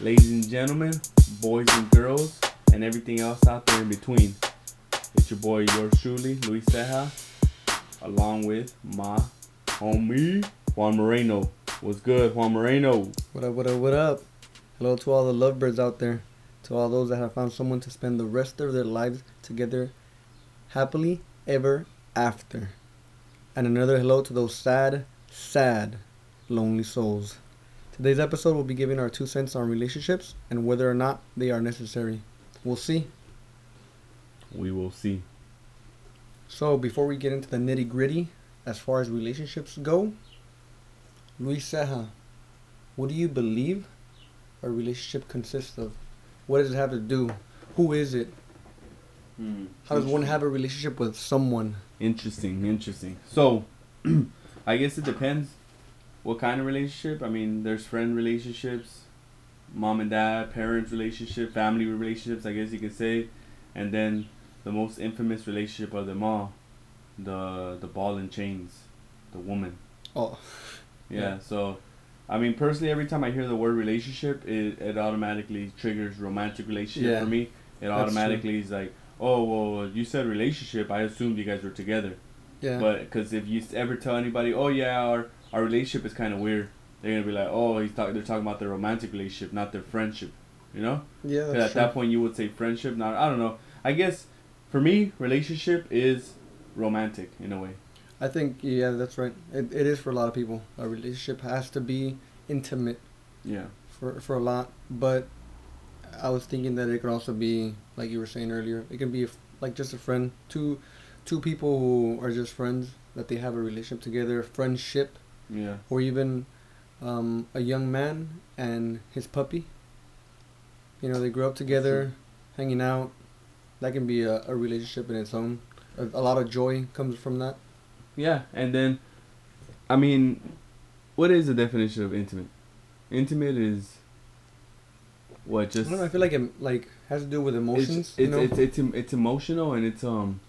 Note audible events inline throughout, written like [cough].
ladies and gentlemen, boys and girls, and everything else out there in between. It's your boy, yours truly, Luis Ceja, along with my homie, Juan Moreno. What's good, Juan Moreno? What up, what up, what up? Hello to all the lovebirds out there. To all those that have found someone to spend the rest of their lives together happily ever after. And another hello to those sad, sad, lonely souls. Today's episode will be giving our two cents on relationships and whether or not they are necessary. We'll see. We will see. So, before we get into the nitty gritty, as far as relationships go, Luis Ceja, what do you believe a relationship consists of? What does it have to do? Who is it? Hmm. How does one have a relationship with someone? Interesting, interesting. So, [clears throat] I guess it depends what kind of relationship. I mean, there's friend relationships, mom and dad, parents relationship, family relationships, I guess you could say, and then the most infamous relationship of them all, the the ball and chains, the woman. Oh, Yeah. Yeah. So, I mean, personally, every time I hear the word relationship, it, it automatically triggers romantic relationship Yeah, for me. It true. automatically is like, oh well, you said relationship. I assumed you guys were together. yeah. But because if you ever tell anybody, oh yeah, our our relationship is kind of weird, they're gonna be like, oh, he's talking. They're talking about their romantic relationship, not their friendship. You know? yeah, at true. that point, you would say friendship. Not. I don't know. I guess for me, relationship is romantic in a way. I think, yeah, that's right. It, it is for a lot of people. A relationship has to be intimate Yeah. for, for a lot. But I was thinking that it could also be, like you were saying earlier, it can be like just a friend. Two, two people who are just friends, that they have a relationship together, friendship. Yeah. or even um, a young man and his puppy. You know, they grew up together, hanging out. That can be a, a relationship in its own. A, a lot of joy comes from that. Yeah, and then, I mean, what is the definition of intimate? Intimate is what I just don't know. I feel like it like has to do with emotions. it's you it's, know? it's it's em- it's emotional and it's um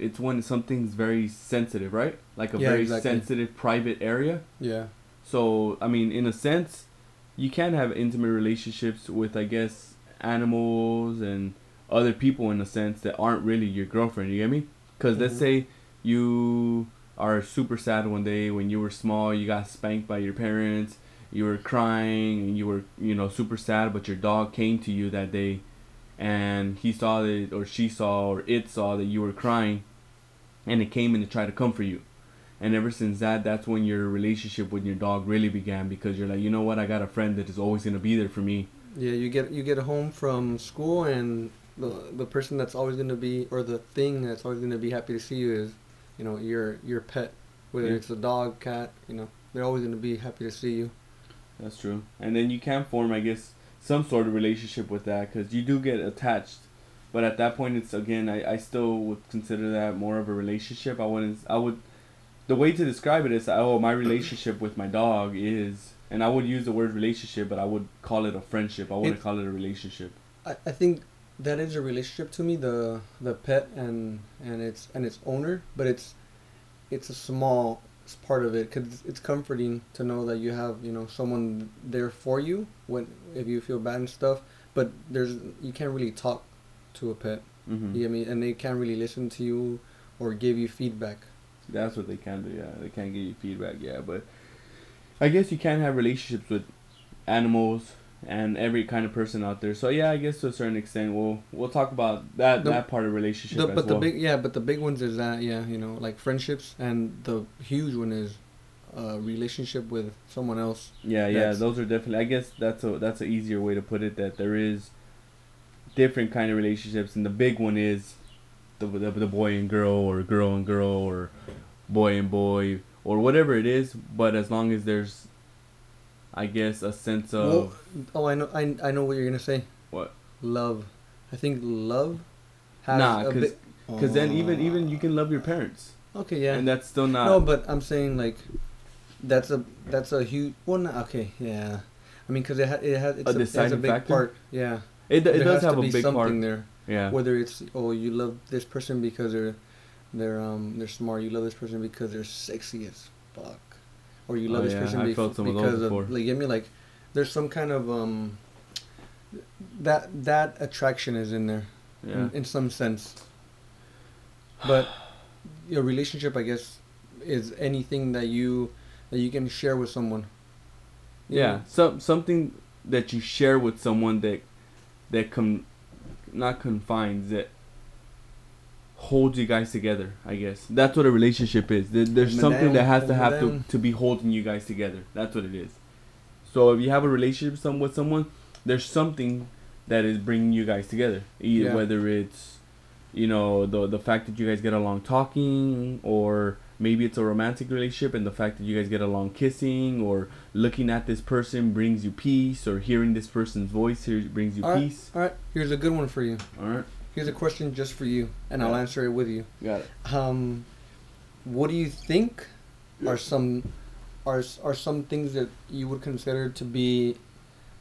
it's when something's very sensitive, right? Like a Yeah, very exactly. sensitive private area. yeah, So I mean, in a sense, you can have intimate relationships with I guess animals and other people in a sense that aren't really your girlfriend. You get me? Because let's Mhm. say you are super sad one day when you were small, you got spanked by your parents, you were crying, and you were you know super sad, but your dog came to you that day, and he saw that or she saw or it saw that you were crying, and it came in to try to comfort you. And ever since that, that's when your relationship with your dog really began because you're like, you know what, I got a friend that is always gonna be there for me. yeah. You get you get home from school and the the person that's always gonna be or the thing that's always gonna be happy to see you is, you know, your your pet, whether Yeah. it's a dog, cat. You know, they're always gonna be happy to see you. That's true. And then you can form, I guess, some sort of relationship with that because you do get attached. But at that point, it's again, I, I still would consider that more of a relationship. I wouldn't, I would, the way to describe it is, oh, my relationship with my dog is, and I would use the word relationship, but I would call it a friendship. I wouldn't It- call it a relationship. I, I think that is a relationship to me the the pet and and its and its owner but it's it's a small part of it because it's comforting to know that you have you know someone there for you when if you feel bad and stuff but there's you can't really talk to a pet hmm you get me and they can't really listen to you or give you feedback That's what they can do. Yeah, they can't give you feedback. Yeah, but I guess you can have relationships with animals and every kind of person out there. So yeah, I guess to a certain extent, we'll we'll talk about that The- that part of relationship the, as but well. the big yeah but the big ones is that yeah you know like friendships and the huge one is a relationship with someone else yeah, yeah, those are definitely. I guess that's a that's an easier way to put it. That there is different kind of relationships, and the big one is the the, the boy and girl, or girl and girl, or boy and boy, or whatever it is. But as long as there's, I guess, a sense of Well, oh, I know, I, I know what you're gonna say. What? Love. I think love has Nah, a 'cause- bit. Because then even oh. even you can love your parents, Okay, yeah. and that's still not. no, but I'm saying like, that's a that's a huge. Well, not, okay, yeah. I mean, because it ha, it has it's A a, has a big factor? part. Yeah. It, it does have to a be big something part. there. Yeah. Whether it's oh you love this person because they're they're um they're smart. You love this person because they're sexy as fuck. Or you Oh, love this yeah, person I bef- of those because of like get me like there's some kind of um that that attraction is in there Yeah. in, in some sense. But your relationship, I guess, is anything that you that you can share with someone. You Yeah, know? some something that you share with someone that that com not confines that holds you guys together. I guess that's what a relationship is. There, there's something that has to have to, to be holding you guys together. That's what it is. So if you have a relationship with some with someone, there's something that is bringing you guys together. Either Yeah. whether it's you know the the fact that you guys get along talking or maybe it's a romantic relationship and the fact that you guys get along kissing or looking at this person brings you peace or hearing this person's voice here brings you All right. peace All right, here's a good one for you. all right Here's a question just for you, and I'll answer it with you. got it Um, what do you think are some are are some things that you would consider to be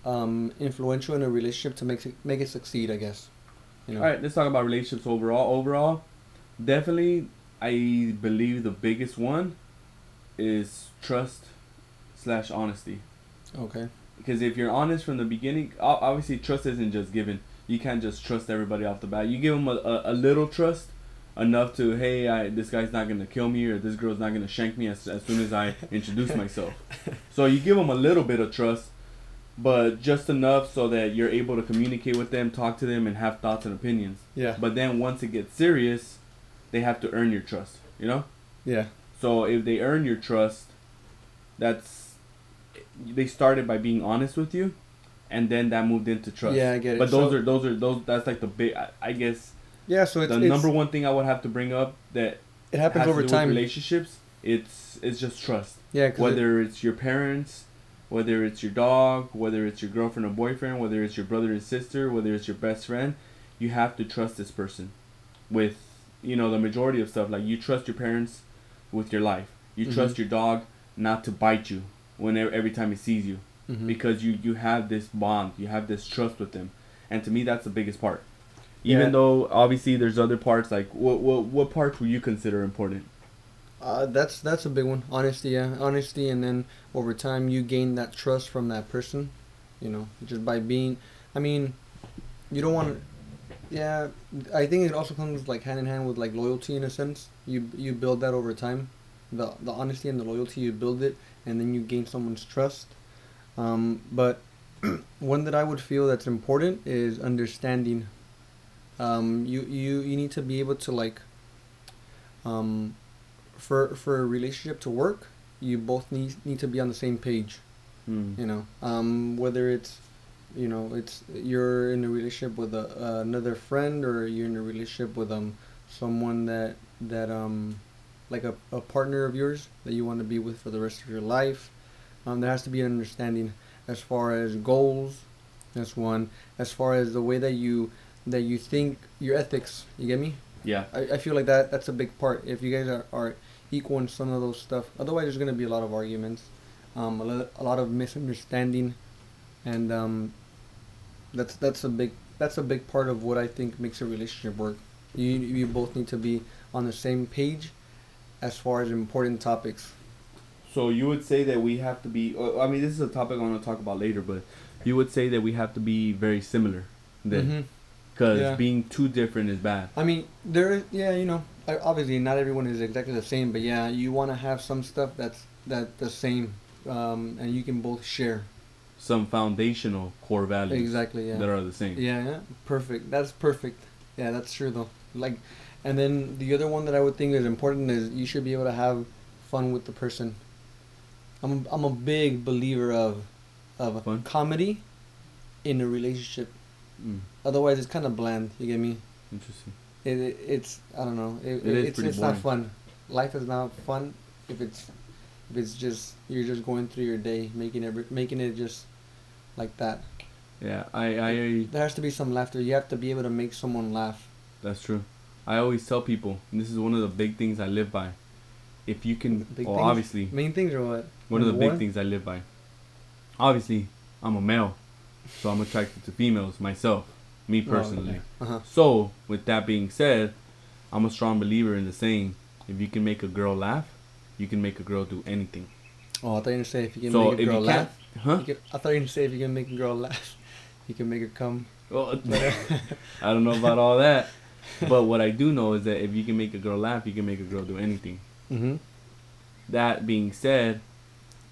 um, influential in a relationship to make it make it succeed? I guess. You know. all right let's talk about relationships overall overall definitely i believe the biggest one is trust slash honesty. Okay. because if you're honest from the beginning obviously trust isn't just given. You can't just trust everybody off the bat. You give them a, a, a little trust enough to hey I, this guy's not gonna kill me or this girl's not gonna shank me as, as soon as i [laughs] introduce myself. [laughs] So you give them a little bit of trust but just enough so that you're able to communicate with them talk to them and have thoughts and opinions. Yeah. but then once it gets serious they have to earn your trust you know Yeah. so if they earn your trust, that's they started by being honest with you, and then that moved into trust. Yeah, I get it. But those So- are those are those. That's like the big. I, I guess Yeah. So it's, the number one thing I would have to bring up that it happens over to do with time. relationships. It's it's just trust. Yeah. 'cause it- Whether it's your parents, whether it's your dog, whether it's your girlfriend or boyfriend, whether it's your brother and sister, whether it's your best friend, you have to trust this person with you know the majority of stuff. Like you trust your parents with your life. You Mhm. trust your dog not to bite you whenever every time he sees you Mhm. because you you have this bond, you have this trust with them, and to me that's the biggest part. Even Yeah. though obviously there's other parts like what what what parts would you consider important? Uh, that's that's a big one. Honesty, yeah, honesty, and then over time you gain that trust from that person. You know, just by being. I mean, you don't want to. Yeah, I think it also comes like hand in hand with like loyalty in a sense. You you build that over time, the the honesty and the loyalty you build it, and then you gain someone's trust. Um, but [clears throat] one that I would feel that's important is understanding. Um, you you you need to be able to like. Um, for for a relationship to work, you both need need to be on the same page. Hmm. You know, um, whether it's you know it's you're in a relationship with a, uh, another friend or you're in a relationship with um someone that that um like a, a partner of yours that you want to be with for the rest of your life. Um, there has to be an understanding as far as goals. That's one. As far as the way that you that you think your ethics. You get me? Yeah. I, I feel like that that's a big part. If you guys are, are equal in some of those stuff, otherwise there's gonna be a lot of arguments, um, a, lo- a lot of misunderstanding, and um, that's that's a big that's a big part of what I think makes a relationship work. You you both need to be on the same page, as far as important topics. So you would say that we have to be. uh, I mean, this is a topic I want to talk about later, but you would say that we have to be very similar, then, because Yeah. being too different is bad. I mean, there is yeah, you know, obviously not everyone is exactly the same, but yeah, you want to have some stuff that's that the same, um, and you can both share. Some foundational core values Exactly. Yeah. that are the same. Yeah, yeah, perfect. That's perfect. Yeah, that's true though. Like, and then the other one that I would think is important is you should be able to have fun with the person. I'm I'm a big believer of of Fun? comedy in a relationship. Mm, Otherwise, it's kind of bland. You get me? interesting. It, it it's I don't know. It, It is it's it's not fun. Life is not fun if it's if it's just you're just going through your day making it making it just like that. Yeah, I, I, There has to be some laughter. You have to be able to make someone laugh. that's true. I always tell people, and this is one of the big things I live by. If you can, Big well, things? obviously, Main things or what? one of the big one? things I live by. Obviously, I'm a male, so I'm attracted to females myself, me Oh, personally. Uh-huh. So, with that being said, I'm a strong believer in the saying, if you can make a girl laugh, you can make a girl do anything. Oh, I thought you were gonna say if you can so make a if girl you laugh. Huh? You can, I thought you were gonna say if you can make a girl laugh. [laughs] you can make her come. Well, [laughs] [laughs] I don't know about all that, but what I do know is that if you can make a girl laugh, you can make a girl do anything. Mm-hmm. That being said,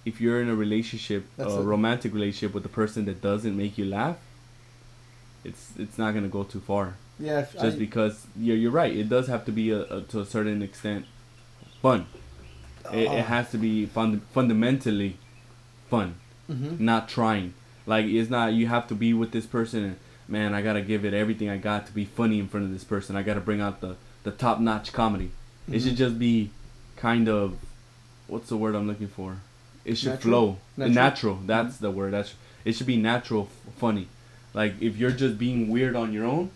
if you're in a relationship, That's a a- romantic relationship with a person that doesn't make you laugh, it's it's not gonna go too far. Yeah. if Just I- because you're you're right, it does have to be a, a to a certain extent fun. It, it has to be fund- fundamentally fun, Mhm. not trying. Like it's not you have to be with this person and man, I gotta give it everything I got to be funny in front of this person. I gotta bring out the the top notch comedy. It should just be kind of what's the word I'm looking for? It should Natural? flow. Natural? Natural. That's the word. That's it should be natural f- funny. Like if you're just being weird on your own,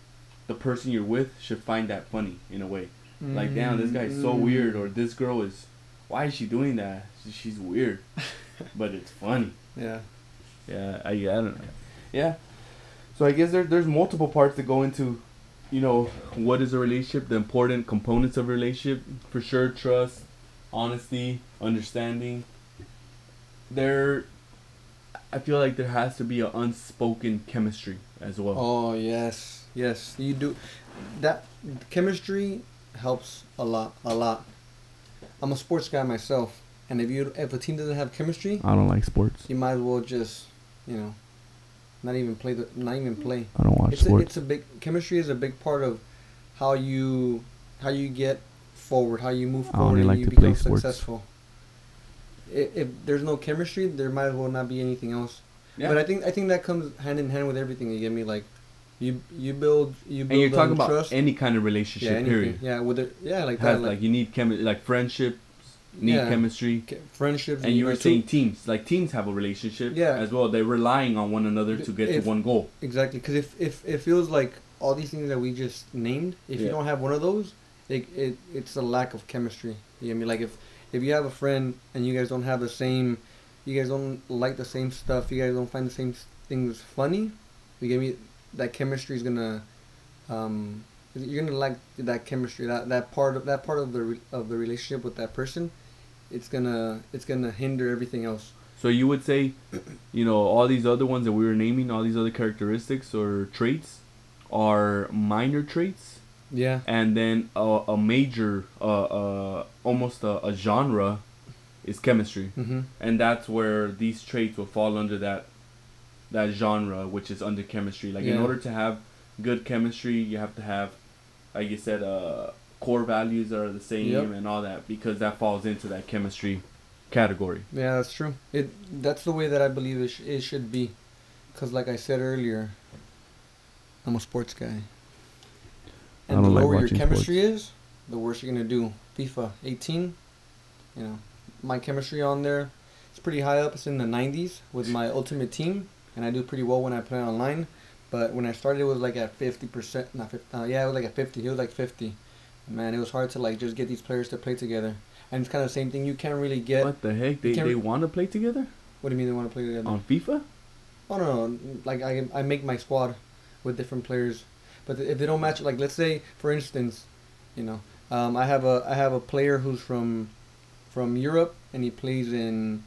the person you're with should find that funny in a way. Like damn, this guy's so weird or this girl is why is she doing that? She's weird. [laughs] but it's funny. Yeah. Yeah, I, I don't know. Yeah. So I guess there, there's multiple parts that go into, you know, what is a relationship, the important components of a relationship. For sure, trust, honesty, understanding. There, I feel like there has to be an unspoken chemistry as well. Oh yes, yes. You do that. Chemistry helps a lot, a lot. I'm a sports guy myself, and if you if a team doesn't have chemistry, I don't like sports. you might as well just, you know, not even play the not even play. I don't watch It's a, it's a big chemistry is a big part of how you how you get forward, how you move I forward, only and like you to become sports. successful. If, if there's no chemistry, there might as well not be anything else. Yeah. But I think I think that comes hand in hand with everything. You get me? Like, you you build you build and you're talking about trust. any kind of yeah, relationship, anything. period. Yeah, with it. Yeah, like Has that. like, you need chemistry, like friendships, need Yeah. chemistry. friendships. And you were saying teams, like teams have a relationship Yeah. as well. They're relying on one another to get If- to one goal. exactly because if if it feels like all these things that we just named, if you don't have one of those, it, it it's a lack of chemistry. You get me? Like if if you have a friend and you guys don't have the same, you guys don't like the same stuff, you guys don't find the same things funny, you get me? That chemistry is gonna, um, you're gonna like that chemistry, that that part of that part of the re- of the relationship with that person. It's gonna it's gonna hinder everything else. So you would say, you know, all these other ones that we were naming, all these other characteristics or traits, are minor traits, Yeah. and then a, a major, uh, uh, almost a, a genre, is chemistry, Mm-hmm. and that's where these traits will fall under that, that genre, which is under chemistry. Like in order to have good chemistry, you have to have, like you said, uh, core values are the same Yep. and all that because that falls into that chemistry category. Yeah, that's true. It that's the way that I believe it, sh- it should be, because like I said earlier, I'm a sports guy. And don't the like lower your watching chemistry is, the worse you're gonna do. FIFA 18, you know, my chemistry on there, it's pretty high up. It's in the 90s with my ultimate team, and I do pretty well when I play online. But when I started, it was like at 50 percent. Not 50. Uh, yeah, it was like at 50. He was like 50. Man, it was hard to like just get these players to play together. And it's kind of the same thing. You can't really get. What the heck? They, they re- want to play together What do you mean they want to play together? on FIFA? Oh no, no, like I I make my squad with different players, but if they don't match, like let's say for instance, you know, um, I have a I have a player who's from from Europe and he plays in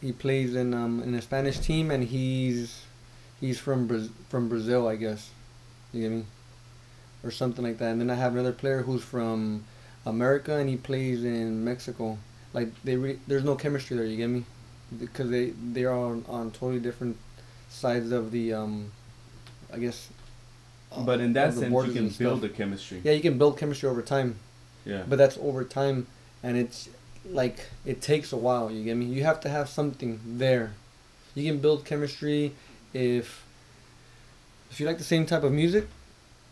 he plays in um in a Spanish team and he's he's from Braz- from Brazil I guess, you get me, or something like that. And then I have another player who's from America and he plays in Mexico. Like they re- there's no chemistry there. You get me? Because they they are on, on totally different sides of the um, I guess. uh, But in that sense, you can build the chemistry. Yeah, you can build chemistry over time, Yeah. but that's over time, and it's like it takes a while. You get me? You have to have something there. You can build chemistry if if you like the same type of music,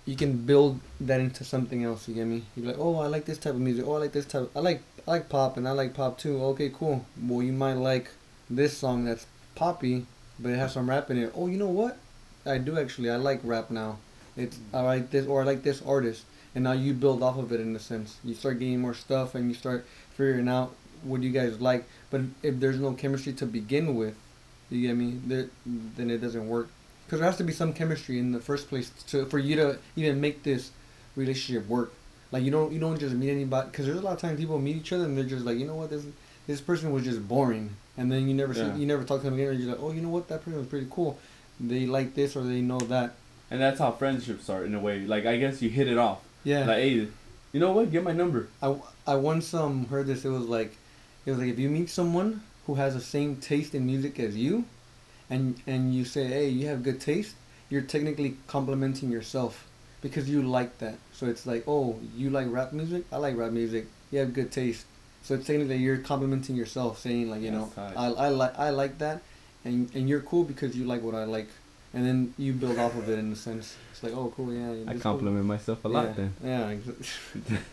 you can build that into something else. You get me? You're like, oh, I like this type of music. Oh, I like this type. I like I like pop, and I like pop too. Okay, cool. Well, you might like this song that's poppy, but it has some rap in it. Oh, you know what? I do actually. I like rap now. It's I like this or I like this artist, and now you build off of it in a sense. You start getting more stuff, and you start figuring out what you guys like. But if there's no chemistry to begin with, you get me? There, then it doesn't work. Because there has to be some chemistry in the first place to for you to even make this relationship work. Like you don't you don't just meet anybody because there's a lot of times people meet each other and they're just like you know what this this person was just boring and then you never Yeah. see you never talk to them again and you're like oh you know what that person was pretty cool they like this or they know that. And that's how friendships start in a way. Like I guess you hit it off. Yeah. Like hey, you know what? Get my number. I, I once um heard this. It was like, it was like if you meet someone who has the same taste in music as you, and and you say, hey, you have good taste, you're technically complimenting yourself because you like that. So it's like, oh, you like rap music, I like rap music. You have good taste. So it's saying that you're complimenting yourself, saying like, you know, I, I like I like that, and and you're cool because you like what I like, and then you build off of it in a sense. It's like, oh, cool, yeah. I compliment myself a lot yeah, then. Yeah. exa- [laughs]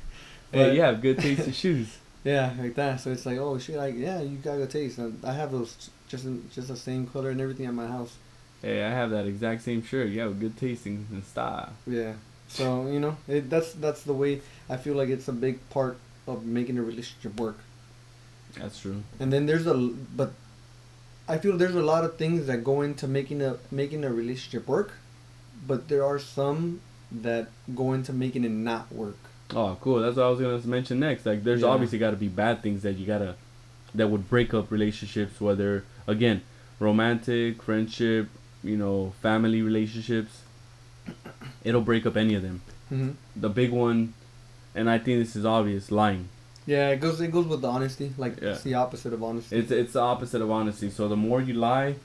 Hey, you have good taste in [laughs] shoes. Yeah, like that. So it's like, oh shit, like yeah, you got good taste. And I have those just in, just the same color and everything at my house. Hey, I have that exact same shirt. You have good tasting in, in style. Yeah. So you know, it, that's that's the way I feel like it's a big part of making a relationship work. That's true. And then there's a but I feel there's a lot of things that go into making a making a relationship work, but there are some that go into making it not work. Oh, cool. That's what I was gonna mention next. Like, there's Yeah. obviously got to be bad things that you gotta, that would break up relationships. Whether again, romantic, friendship, you know, family relationships. It'll break up any of them. Mm-hmm. The big one, and I think this is obvious, lying. Yeah, it goes it goes with the honesty. Like Yeah. it's the opposite of honesty. It's it's the opposite of honesty. So the more you lie,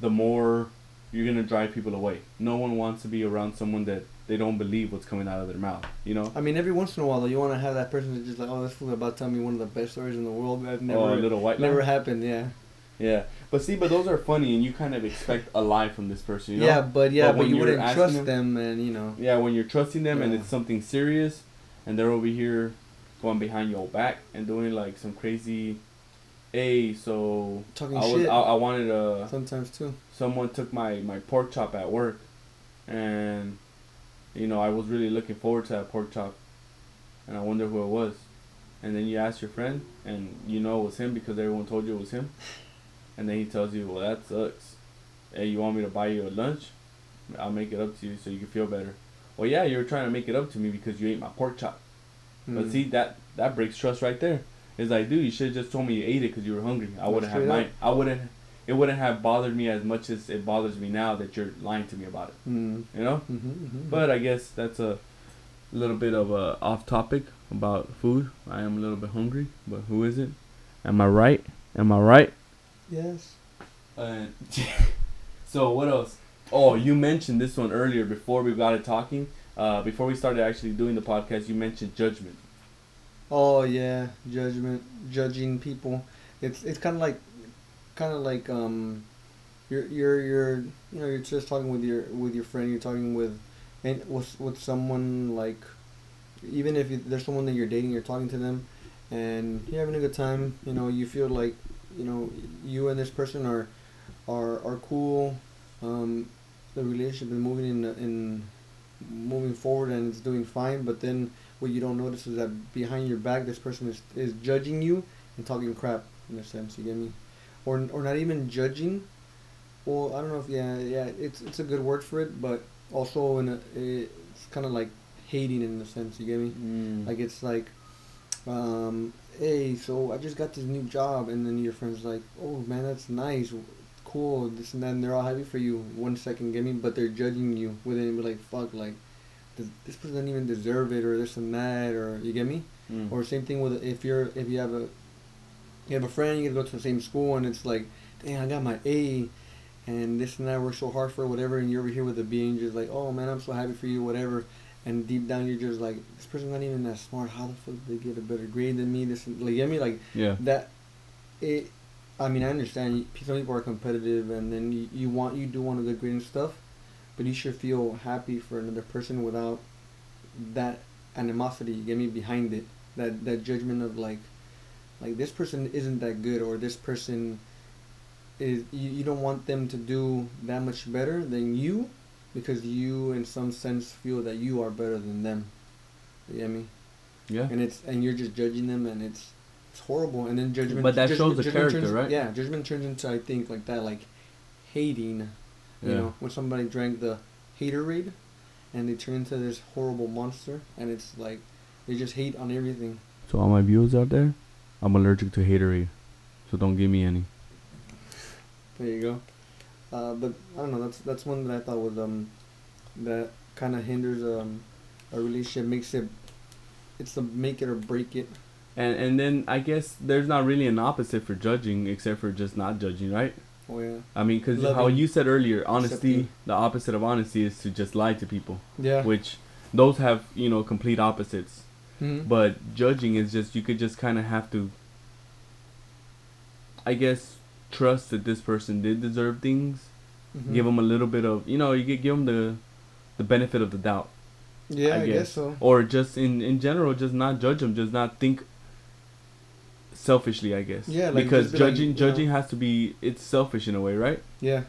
the more you're gonna drive people away. No one wants to be around someone that they don't believe what's coming out of their mouth. You know. I mean, every once in a while, though, you want to have that person that's just like, oh, this fool about to tell me one of the best stories in the world. That never, oh, a little white never happened. Yeah. Yeah, but see, but those are funny, and you kind of expect a lie from this person. You know? Yeah, but yeah, But but, you wouldn't trust them- them, and you know. Yeah, when you're trusting them and it's something serious, and they're over here going behind your back and doing like some crazy. Hey, so Talking I was shit. I, I wanted a Sometimes too. someone took my my pork chop at work, and you know I was really looking forward to that pork chop, and I wonder who it was, and then you ask your friend, and you know it was him because everyone told you it was him, and then he tells you, well that sucks, hey you want me to buy you a lunch, I'll make it up to you so you can feel better. Well yeah, you were trying to make it up to me because you ate my pork chop, but Mm. see that that breaks trust right there. It's like dude, you should have just told me you ate it because you were hungry. I wouldn't have mind. I wouldn't. It wouldn't have bothered me as much as it bothers me now that you're lying to me about it. Mm. You know. Mm-hmm, mm-hmm. But I guess that's a little bit of a off topic about food. I am a little bit hungry, but who isn't? Am I right? Am I right? yes. Uh, [laughs] so what else? Oh, you mentioned this one earlier before we got it talking. Uh, before we started actually doing the podcast, you mentioned judgment. Oh yeah, judgment, judging people. It's it's kind of like, kind of like um, you're you're you're you know you're just talking with your with your friend. You're talking with, and with with someone like, even if you, there's someone that you're dating, you're talking to them, and you're having a good time. You know, you feel like, you know, you and this person are, are are cool. Um, the relationship is moving in in, moving forward and it's doing fine. But then what you don't notice is that behind your back, this person is, is judging you and talking crap in a sense. You get me, or or not even judging. Well, I don't know if yeah yeah it's it's a good word for it, but also in a it's kind of like hating in a sense. You get me? Mm. Like it's like, um, hey, so I just got this new job, and then your friend's like, oh man, that's nice, cool, this and that, and they're all happy for you. One second, get me, but they're judging you with it, be like, fuck, like, this person doesn't even deserve it, or this and that, or you get me? Mm. Or same thing with if you're if you have a you have a friend, you guys go to the same school, and it's like, dang, I got my A, and this and that, worked so hard for whatever, and you're over here with a B, and you're just like, oh man, I'm so happy for you, whatever. And deep down, you're just like, this person's not even that smart. How the fuck did they get a better grade than me? This, and- like, you get me? Like, yeah. that it i mean i understand some people are competitive and then you, you want you do want a good grade and stuff but you should feel happy for another person without that animosity you get me behind it that that judgment of like like this person isn't that good or this person is you, you don't want them to do that much better than you because you in some sense feel that you are better than them you get me Yeah. and it's and you're just judging them and it's it's horrible and then judgment But that judgment- shows the character, turns- right? yeah judgment turns into i think like that like hating you Yeah. know when somebody drank the haterade and they turn into this horrible monster and it's like they just hate on everything So all my viewers out there, I'm allergic to haterade, so don't give me any. there you go Uh, but I don't know. That's that's one that I thought was um that kind of hinders um a relationship, makes it it's the make it or break it. And and then I guess there's not really an opposite for judging except for just not judging, right? Oh yeah. I mean, because how you said earlier, honesty, accepting. the opposite of honesty is to just lie to people, Yeah. which those have you know complete opposites. Mhm. But judging is just you could just kind of have to, I guess, trust that this person did deserve things. Mhm. Give them a little bit of you know you could give them the, the benefit of the doubt. Yeah, I, I guess. guess. so. or just in in general just not judge them just not think selfishly i guess Yeah, like, because be like, judging know- judging has to be it's selfish in a way right Yeah.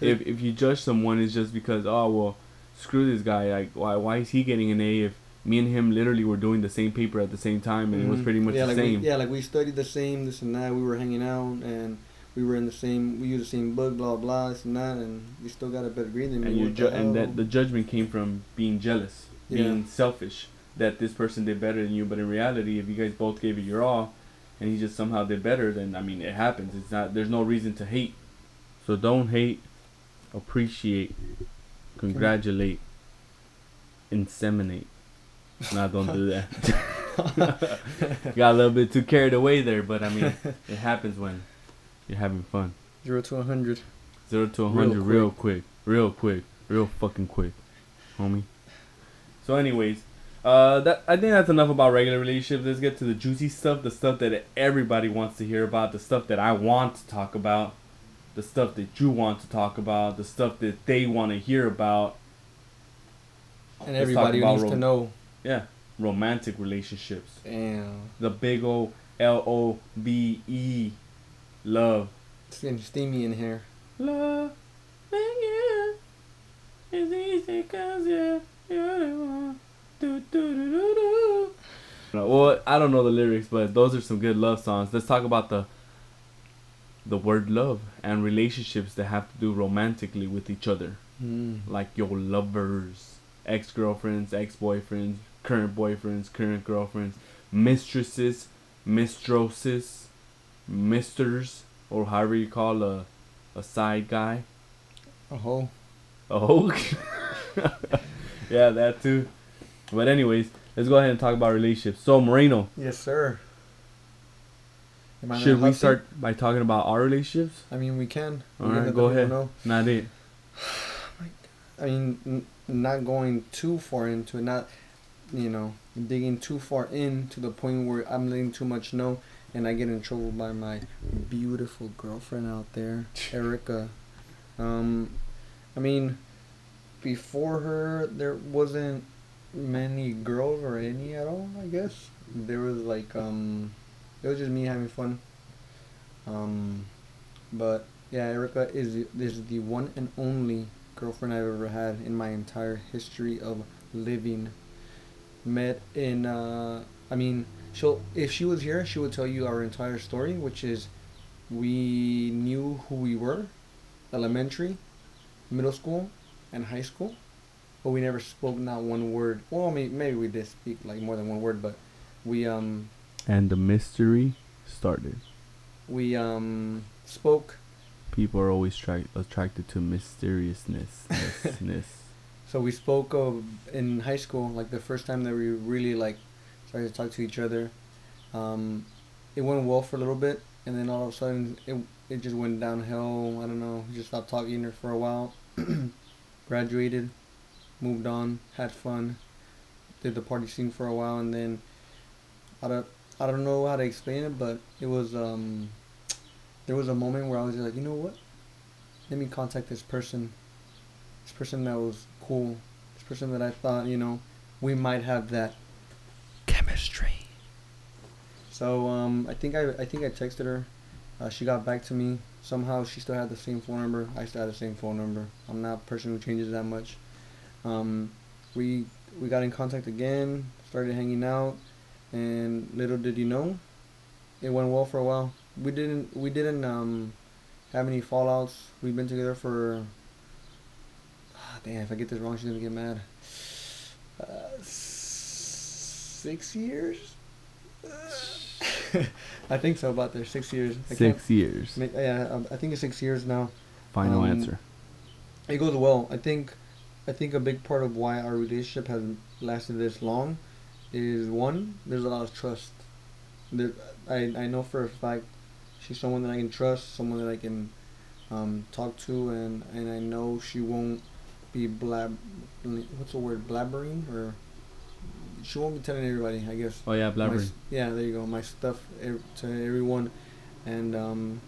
if if you judge someone it's just because oh well screw this guy like why why is he getting an a if me and him literally were doing the same paper at the same time and it was Mhm. pretty much yeah, the like same We, yeah, like we studied the same, this and that. We were hanging out and we were in the same. We used the same book, blah blah, this and that, and you still got a better grade than me. and you ju- the and that the judgment came from being jealous Yeah. being selfish that this person did better than you but in reality if you guys both gave it your all and he just somehow did better then i mean it happens it's not there's no reason to hate so don't hate appreciate congratulate inseminate no don't do that [laughs] got a little bit too carried away there but i mean it happens when you're having fun Zero to a hundred. Zero to a Real hundred real quick, real quick, real fucking quick, homie. So, anyways, uh, that I think that's enough about regular relationships. Let's get to the juicy stuff, the stuff that everybody wants to hear about, the stuff that I want to talk about, the stuff that you want to talk about, the stuff that they want to hear about. And Let's everybody needs to know. Yeah, romantic relationships. Damn. The big old L O V E, love. It's getting steamy in here. Love you is easy cause you're, you're the one. Do, do, do, do, do. Well, I don't know the lyrics, but those are some good love songs. Let's talk about the the word love and relationships that have to do romantically with each other, Mm. like your lovers, ex girlfriends, ex boyfriends, current boyfriends, current girlfriends, mistresses, mistresses, misters, or however you call a a side guy. A hoe. A Oh, [laughs] yeah, that too. But anyways, let's go ahead and talk about relationships. So Moreno, Yes, sir. Am I not should we start by talking about our relationships? I mean, we can. We All can right, go ahead. know. Not it. [sighs] I mean, n- not going too far into it, not, you know, digging too far in to the point where I'm letting too much know and I get in trouble by my beautiful girlfriend out there, [laughs] Erica. Um, I mean, before her, there wasn't many girls or any at all, I guess. There was like, um, it was just me having fun. Um, but yeah, Erica is is the one and only girlfriend I've ever had in my entire history of living. Met in, uh, I mean, she'll if she was here, she would tell you our entire story, which is we knew who we were, elementary, middle school, and high school, but we never spoke not one word. Well, maybe, maybe we did speak like more than one word, but we um And the mystery started. we um spoke People are always tra- attracted to mysteriousness. [laughs] So we spoke of in high school, like the first time that we really like started to talk to each other. Um, it went well for a little bit, and then all of a sudden it it just went downhill. I don't know. Just stopped talking for a while. [clears throat] Graduated, moved on, had fun, did the party scene for a while, and then I don't I don't know how to explain it, but it was um there was a moment where I was like, you know what? Let me contact this person this person that was cool, this person that I thought, you know, we might have that chemistry. So um, I think I I think I texted her. Uh, she got back to me. Somehow she still had the same phone number. I still had the same phone number. I'm not a person who changes that much. Um, we we got in contact again, started hanging out, and little did you know, it went well for a while. We didn't we didn't um, have any fallouts. We've been together for damn, if I get this wrong, she's gonna get mad. Uh, six years? [laughs] I think so, about there. Six years. I Six years. ma- Yeah, um, I think it's six years now. Final Um, answer. It goes well. I think, I think a big part of why our relationship has lasted this long, is one, there's a lot of trust. There, I I know for a fact, she's someone that I can trust, someone that I can, um, talk to, and and I know she won't be blab, what's the word, blabbering or. She won't be telling everybody, I guess. Oh yeah, blabbering. s- yeah, there you go. My stuff to everyone, and um,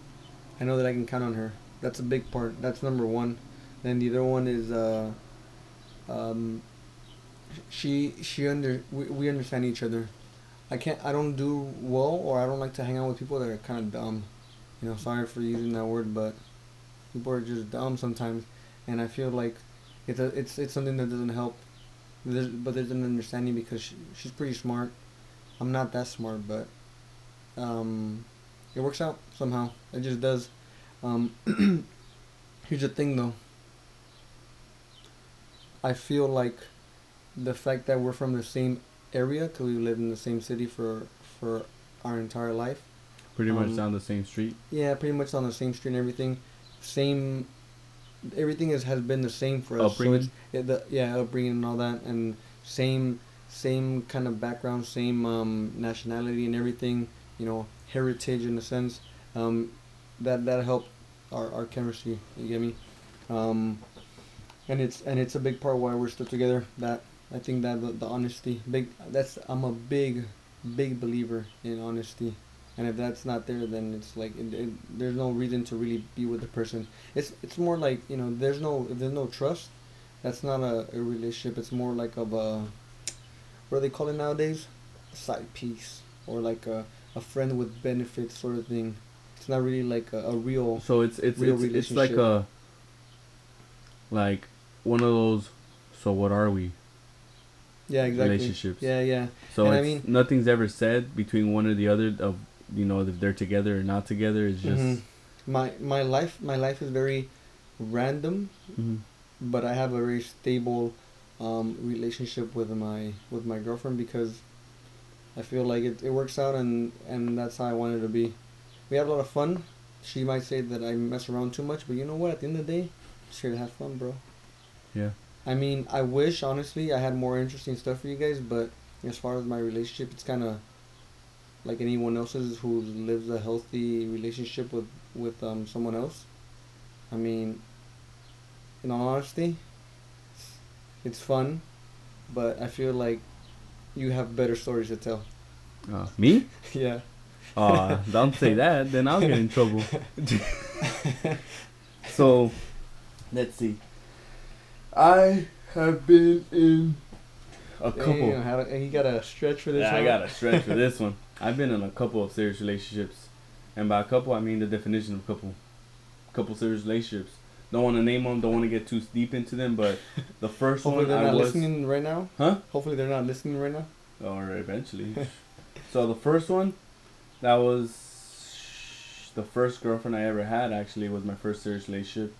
I know that I can count on her. That's a big part. That's number one. Then the other one is uh, um, she she under we, we understand each other. I can't. I don't do well, or I don't like to hang out with people that are kind of dumb. You know, sorry for using that word, but people are just dumb sometimes, and I feel like it's a, it's it's something that doesn't help. There's, but there's an understanding because she, she's pretty smart. I'm not that smart, but um, it works out somehow. It just does. Um, [clears throat] here's the thing, though. I feel like the fact that we're from the same area, because we lived in the same city for for our entire life. Pretty much um, down the same street. Yeah, pretty much on the same street and everything. Same. Everything is, has been the same for us. Upbringing? So it's yeah, the, yeah, upbringing and all that, and same same kind of background, same um, nationality and everything. You know, heritage in a sense. Um, that that helped our, our chemistry. You get me? Um, and it's and it's a big part why we're still together. That I think that the, the honesty, big. That's I'm a big, big believer in honesty. And if that's not there, then it's like it, it, there's no reason to really be with the person. It's it's more like you know there's no if there's no trust, that's not a, a relationship. It's more like of a what do they call it nowadays, a side piece or like a, a friend with benefits sort of thing. It's not really like a, a real. So it's it's real it's, it's like a like one of those. So what are we? Yeah, exactly. relationships. Yeah, yeah. So And I mean- nothing's ever said between one or the other of you know if they're together or not together. It's just Mhm. My my life my life is very random, Mhm. but I have a very stable um, relationship with my with my girlfriend because I feel like it, it works out and and that's how I want it to be. We have a lot of fun. She might say that I mess around too much, but you know what? At the end of the day, just here to have fun, bro. yeah. I mean, I wish honestly I had more interesting stuff for you guys, but as far as my relationship, it's kind of like anyone else's who lives a healthy relationship with with um someone else. I mean, in all honesty, it's fun, but I feel like you have better stories to tell. Uh, me? [laughs] yeah. Uh, don't say [laughs] that. Then I'll get in trouble. [laughs] so, let's see. I have been in a couple. Damn, how, you got a stretch for this. Yeah, I got a stretch for this one. I've been in a couple of serious relationships, and by a couple I mean the definition of couple. Couple serious relationships. Don't want to name them. Don't want to get too deep into them. But [laughs] the first Hopefully one they're I not was, listening right now. huh? Hopefully they're not listening right now. Oh, or eventually. [laughs] so the first one, that was the first girlfriend I ever had. Actually, was my first serious relationship,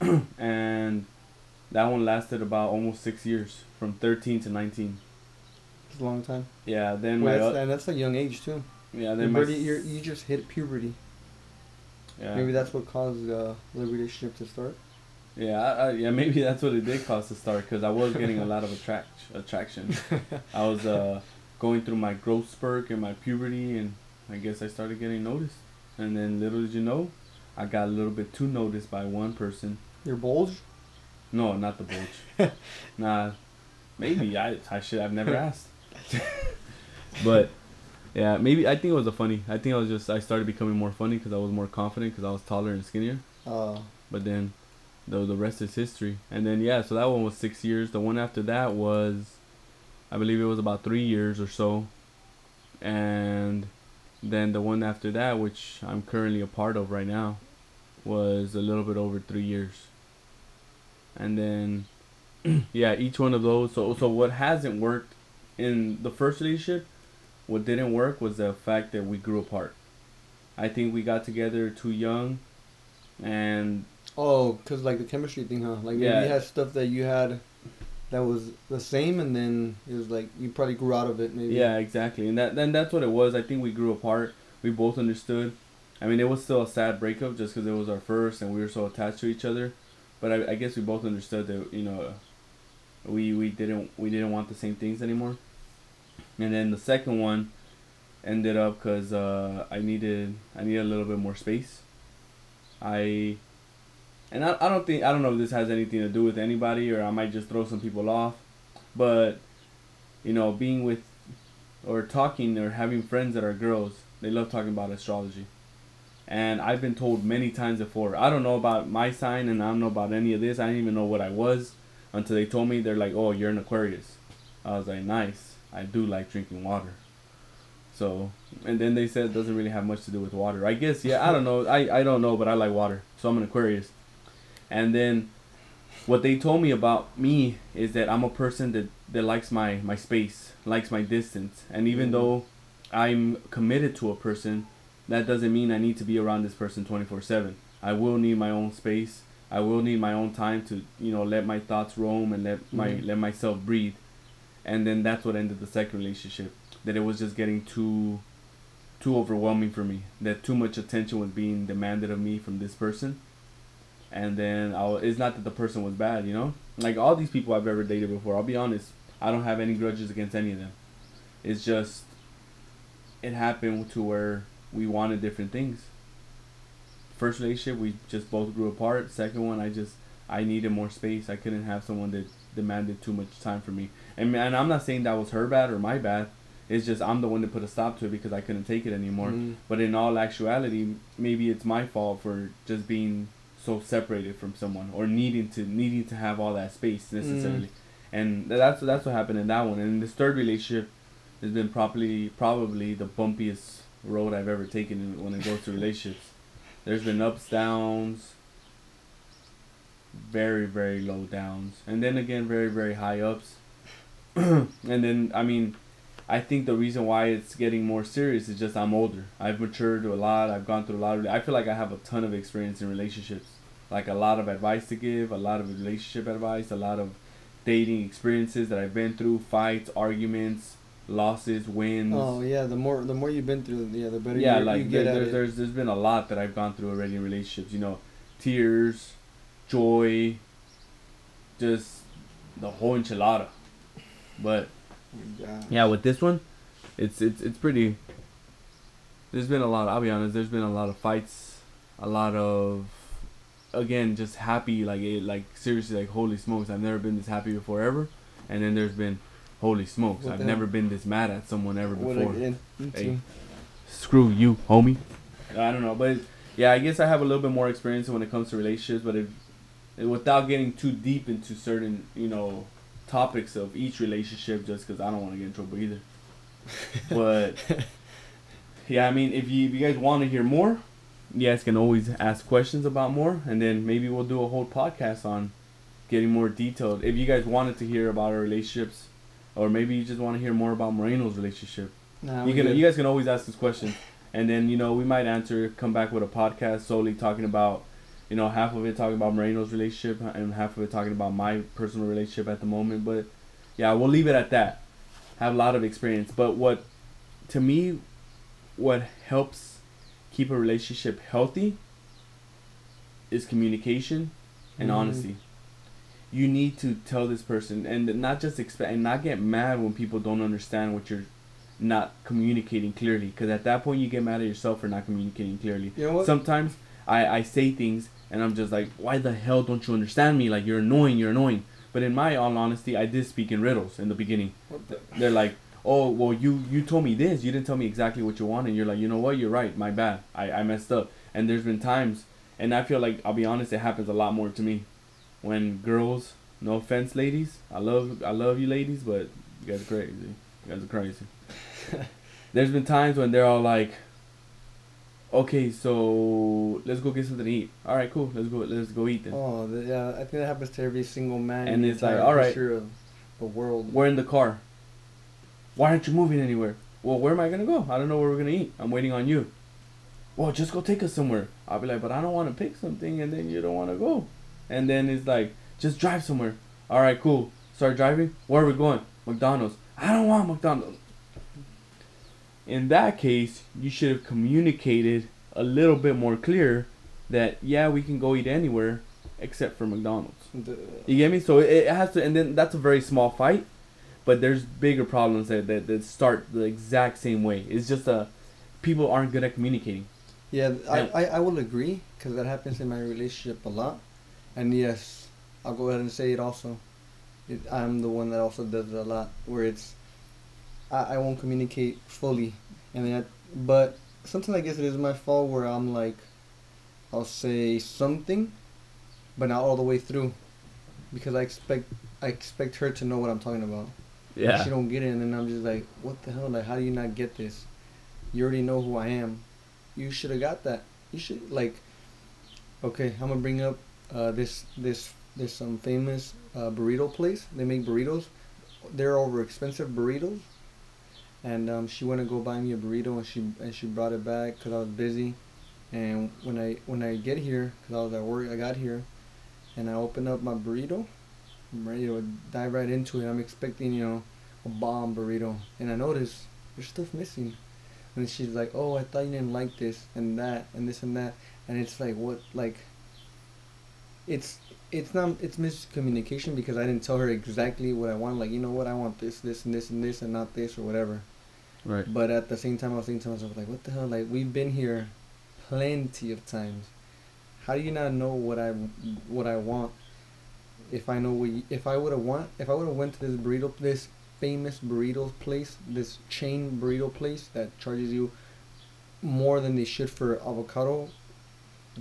[clears throat] and that one lasted about almost six years, from thirteen to nineteen. It's a long time. Yeah. Then Well, that's, and that's a young age too. yeah. Then my you're, you just hit puberty. yeah. Maybe that's what caused uh, the relationship to start. Yeah, I, I, yeah, maybe that's what it did cause to start because I was getting a lot of attract attraction. [laughs] I was uh, going through my growth spurt and my puberty, and I guess I started getting noticed. And then, little did you know, I got a little bit too noticed by one person. Your bulge? No, not the bulge. [laughs] nah, maybe I I should I've never [laughs] asked. [laughs] but yeah, maybe I think it was a funny. I think I was just I started becoming more funny because I was more confident because I was taller and skinnier. Uh, But then, the the rest is history. And then yeah, so that one was six years. The one after that was, I believe it was about three years or so. And then the one after that, which I'm currently a part of right now, was a little bit over three years. And then, [clears throat] yeah, each one of those. So so what hasn't worked in the first relationship, what didn't work was the fact that we grew apart. I think we got together too young, and oh, cause like the chemistry thing, huh? Like maybe Yeah. you had stuff that you had that was the same, and then it was like you probably grew out of it. Maybe. Yeah, exactly. And that then that's what it was. I think we grew apart. We both understood I mean, it was still a sad breakup just because it was our first and we were so attached to each other. But I, I guess we both understood that you know, we we didn't we didn't want the same things anymore. And then the second one ended up because uh, I needed I needed a little bit more space. I and I, I don't think I don't know if this has anything to do with anybody or I might just throw some people off, but you know, being with or talking or having friends that are girls, they love talking about astrology. And I've been told many times before, I don't know about my sign and I don't know about any of this. I didn't even know what I was until they told me they're like, "Oh, you're an Aquarius." I was like, "Nice. I do like drinking water." So, and then they said it doesn't really have much to do with water. I guess yeah, I don't know. I I don't know, but I like water. So I'm an Aquarius. And then what they told me about me is that I'm a person that that likes my my space, likes my distance. And even mm-hmm. though I'm committed to a person, that doesn't mean I need to be around this person 24/7. I will need my own space. I will need my own time to, you know, let my thoughts roam and let my mm-hmm. let myself breathe. And then that's what ended the second relationship. That it was just getting too too overwhelming for me. That too much attention was being demanded of me from this person. And then I was, it's not that the person was bad, you know? Like all these people I've ever dated before, I'll be honest, I don't have any grudges against any of them. It's just it happened to where we wanted different things. First relationship, we just both grew apart. Second one, I just I needed more space. I couldn't have someone that demanded too much time for me. And and I'm not saying that was her bad or my bad. It's just I'm the one that put a stop to it because I couldn't take it anymore. Mm. But in all actuality, maybe it's my fault for just being so separated from someone or needing to needing to have all that space necessarily. Mm. And that's that's what happened in that one. And this third relationship has been probably probably the bumpiest road I've ever taken when it goes to relationships. There's been ups, downs, very very low downs, and then again very very high ups. [clears throat] and then I mean, I think the reason why it's getting more serious is just I'm older. I've matured a lot. I've gone through a lot of. I feel like I have a ton of experience in relationships, like a lot of advice to give, a lot of relationship advice, a lot of dating experiences that I've been through, fights, arguments, losses, wins. Oh yeah, the more the more you've been through, yeah, the better. Yeah, like you there, there's, there's there's been a lot that I've gone through already in relationships. You know, tears, joy, just the whole enchilada. But yeah, yeah with this one, it's it's it's pretty. There's been a lot. I'll be honest. There's been a lot of fights, a lot of, again, just happy. Like it, like seriously, like holy smokes! I've never been this happy before ever. And then there's been Holy smokes! What I've never been this mad at someone ever before. Hey, screw you, homie. I don't know, but yeah, I guess I have a little bit more experience when it comes to relationships, but if, without getting too deep into certain, you know, topics of each relationship, just because I don't want to get in trouble either. but [laughs] yeah, I mean, if you if you guys want to hear more, you guys can always ask questions about more, and then maybe we'll do a whole podcast on getting more detailed. If you guys wanted to hear about our relationships or maybe you just want to hear more about Moreno's relationship. Nah, you can good. you guys can always ask this question, and then you know we might answer. Come back with a podcast solely talking about, you know, half of it talking about Moreno's relationship and half of it talking about my personal relationship at the moment. But yeah, we'll leave it at that. Have a lot of experience, but what, to me, what helps keep a relationship healthy is communication and mm. honesty you need to tell this person and not just expect and not get mad when people don't understand what you're not communicating clearly because at that point you get mad at yourself for not communicating clearly you know sometimes I, I say things and i'm just like why the hell don't you understand me? Like you're annoying you're annoying. But in my all honesty i did speak in riddles in the beginning. The? they're like oh well you you told me this. You didn't tell me exactly what you want. And you're like you know what? You're right. My bad. I, I messed up. And there's been times and i feel like i'll be honest it happens a lot more to me. When girls, no offense, ladies, I love I love you, ladies, but you guys are crazy. You guys are crazy. [laughs] There's been times when they're all like, okay, so let's go get something to eat. All right, cool. Let's go. Let's go eat then. Oh, yeah. I think that happens to every single man. And it's like, all right, the world. We're in the car. Why aren't you moving anywhere? Well, where am I gonna go? I don't know where we're gonna eat. I'm waiting on you. Well, just go take us somewhere. I'll be like, but I don't want to pick something, and then you don't want to go. And then it's like, just drive somewhere. All right, cool. Start driving. Where are we going? McDonald's. I don't want McDonald's. In that case, you should have communicated a little bit more clear that yeah we can go eat anywhere except for McDonald's. The- You get me? So it, it has to, and then that's a very small fight, but there's bigger problems that, that, that start the exact same way. It's just a people aren't good at communicating. Yeah, Yeah. I, I, I will agree because that happens in my relationship a lot. And yes, I'll go ahead and say it also. It, I'm the one that also does it a lot where it's I, I won't communicate fully. And then I, but sometimes I guess it is my fault where I'm like I'll say something but not all the way through because I expect I expect her to know what I'm talking about. Yeah. She don't get it, and then I'm just like, what the hell? Like, how do you not get this? You already know who I am. You should have got that. You should like. Okay, I'm gonna bring up uh, this this this some famous uh, burrito place. They make burritos. They're over expensive burritos. And um, she went to go buy me a burrito, and she and she brought it back because I was busy. And when I when I get here, because I was at work, I got here, and I open up my burrito. I'm ready to dive right into it. I'm expecting, you know, a bomb burrito, and I notice there's stuff missing. And she's like, "Oh, I thought you didn't like this and that and this and that," and it's like, what, like, it's it's not it's miscommunication because I didn't tell her exactly what I want. Like, you know what, I want this, this, and this, and this, and not this or whatever. Right. But at the same time, I was thinking to myself, like, what the hell? Like, we've been here plenty of times. How do you not know what I what I want? If I know what, you, if I would have want, if I would have went to this burrito, this famous burrito place, this chain burrito place that charges you more than they should for avocado.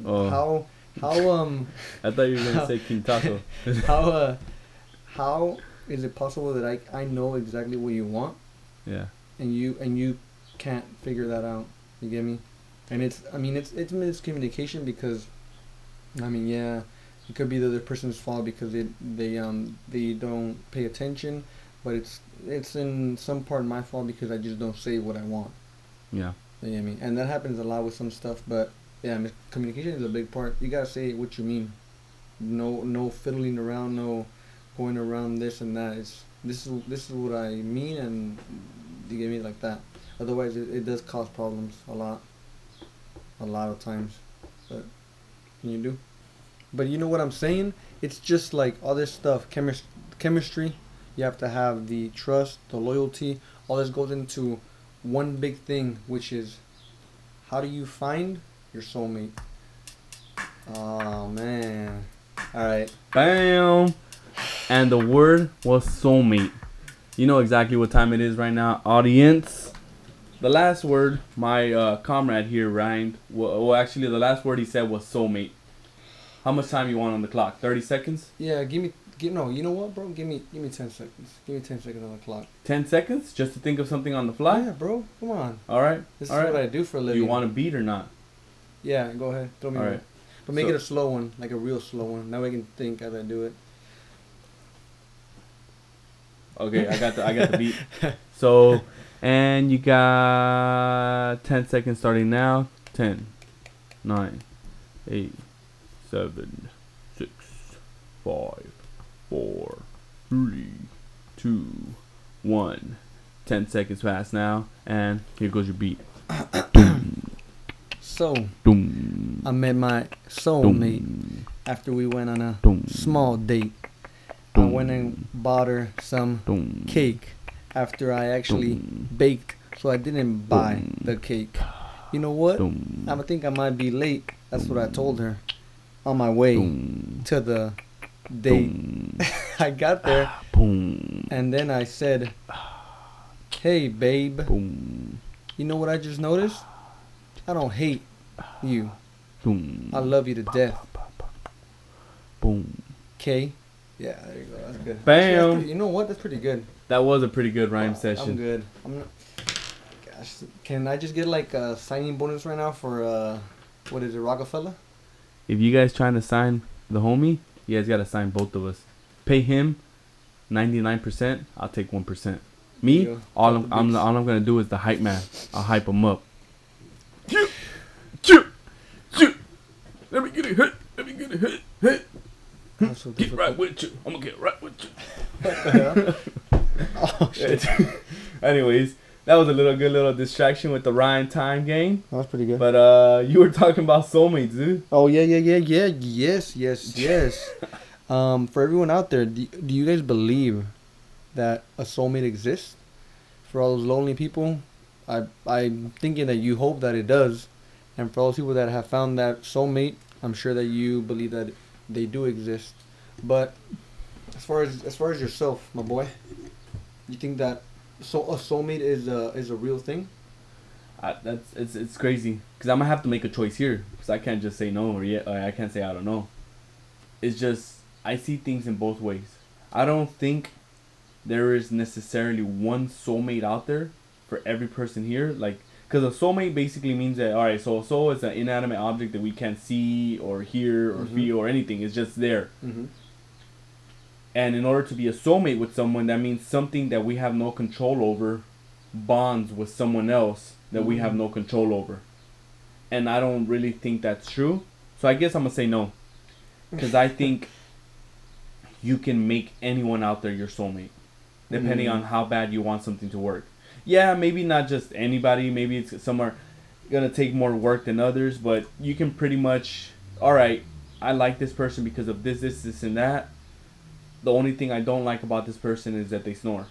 Oh. How how um [laughs] I thought you were gonna say [laughs] King Taco. how uh [laughs] how is it possible that I I know exactly what you want? yeah. And you and you can't figure that out. You get me? And it's I mean it's it's miscommunication because I mean yeah, it could be the other person's fault because they they um they don't pay attention, but it's it's in some part my fault because I just don't say what I want. Yeah. You get me? And that happens a lot with some stuff, but yeah, communication is a big part. You gotta say what you mean. No no fiddling around, no going around this and that. It's this is this is what I mean, and you get me like that. Otherwise, it, it does cause problems a lot, a lot of times. But can you do? But you know what I'm saying? It's just like all this stuff, chemis- chemistry. You have to have the trust, the loyalty. All this goes into one big thing, which is how do you find your soulmate? Oh man! All right. Bam. And the word was soulmate. You know exactly what time it is right now, audience. The last word my uh, comrade here rhymed. Well, well, actually, the last word he said was soulmate. How much time you want on the clock? Thirty seconds. Yeah, give me. Give, no, you know what, bro? Give me, give me ten seconds. Give me ten seconds on the clock. Ten seconds, just to think of something on the fly. Yeah, bro. Come on. All right. This All is right. what I do for a Do living. you want a beat or not? Yeah, go ahead. Throw me All one. right. But make So- it a slow one, like a real slow one. Now I can think as I do it. Okay, I got the I got the beat. [laughs] So, and you got ten seconds starting now. Ten, nine, eight, seven, six, five, four, three, two, one. Ten seconds past now, and here goes your beat. So I met my soulmate after we went on a small date. I went and bought her some cake after I actually baked, so I didn't buy the cake. You know what? I think I might be late. That's what I told her. On my way to the date, [laughs] I got there boom, and then I said, "Hey, babe, boom, you know what I just noticed? I don't hate you. I love you to death." Boom. Okay. Yeah, there you go. That's good. Bam. Actually, that's pretty- you know what? That's pretty good. That was a pretty good rhyme Wow, session. I'm good. I'm not. Gosh, can I just get like a signing bonus right now for uh, what is it, Roc-A-Fella? If you guys trying to sign the homie, you guys gotta sign both of us. Pay him ninety nine percent. I'll take one percent. Me, all I'm, I'm all I'm gonna do is the hype man. I'll hype him up. Choo, choo, choo. Let me get a hit. Let me get a hit. Hit. That's so Get right with you. I'm gonna get right [laughs] with you. What the hell? oh shit. [laughs] Anyways, that was a little good little distraction with the rhyme time game. That was pretty good. But uh, you were talking about soulmates, dude. oh yeah, yeah, yeah, yeah, yes, yes, yes. [laughs] um, for everyone out there, do, do you guys believe that a soulmate exists? For all those lonely people, I I'm thinking that you hope that it does, and for all those people that have found that soulmate, I'm sure that you believe that they do exist. But as far as as far as yourself, my boy, you think that so a soulmate is a is a real thing? I, that's it's it's crazy because I'm gonna have to make a choice here because I can't just say no or yeah I can't say I don't know. It's just I see things in both ways. I don't think there is necessarily one soulmate out there for every person here. Like because a soulmate basically means that all right, so a soul is an inanimate object that we can't see or hear or Mhm. feel or anything. It's just there. Mm-hmm. And in order to be a soulmate with someone, that means something that we have no control over bonds with someone else that we have Mhm. no control over. And I don't really think that's true. So I guess I'm going to say no. Because I think you can make anyone out there your soulmate, depending Mm. on how bad you want something to work. Yeah, maybe not just anybody. Maybe it's somewhere going to take more work than others, but you can pretty much, all right, I like this person because of this, this, this, and that. The only thing I don't like about this person is that they snore.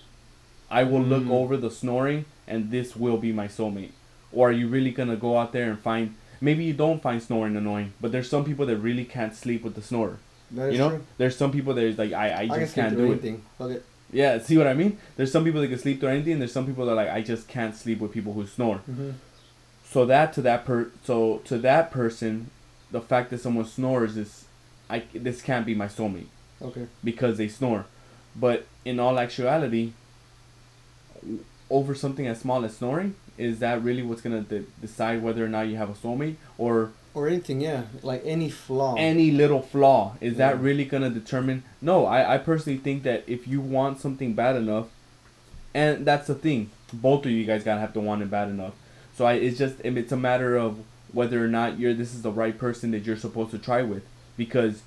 I will look Mm. over the snoring, and this will be my soulmate. Or are you really gonna go out there and find? Maybe you don't find snoring annoying, but there's some people that really can't sleep with the snorer. That is you know, true. there's some people that is like I, I I can just can't do anything. It. Yeah, see what I mean? There's some people that can sleep through anything. And there's some people that are like I just can't sleep with people who snore. Mm-hmm. So that to that per so to that person, the fact that someone snores is, I this can't be my soulmate Okay. because they snore. But in all actuality, over something as small as snoring, is that really what's gonna de- decide whether or not you have a soulmate, or Or anything, yeah. Like any flaw. any little flaw? Is that really gonna determine? No, I I personally think that if you want something bad enough, and that's the thing, both of you guys gotta have to want it bad enough. So I it's just it's a matter of whether or not you're this is the right person that you're supposed to try with because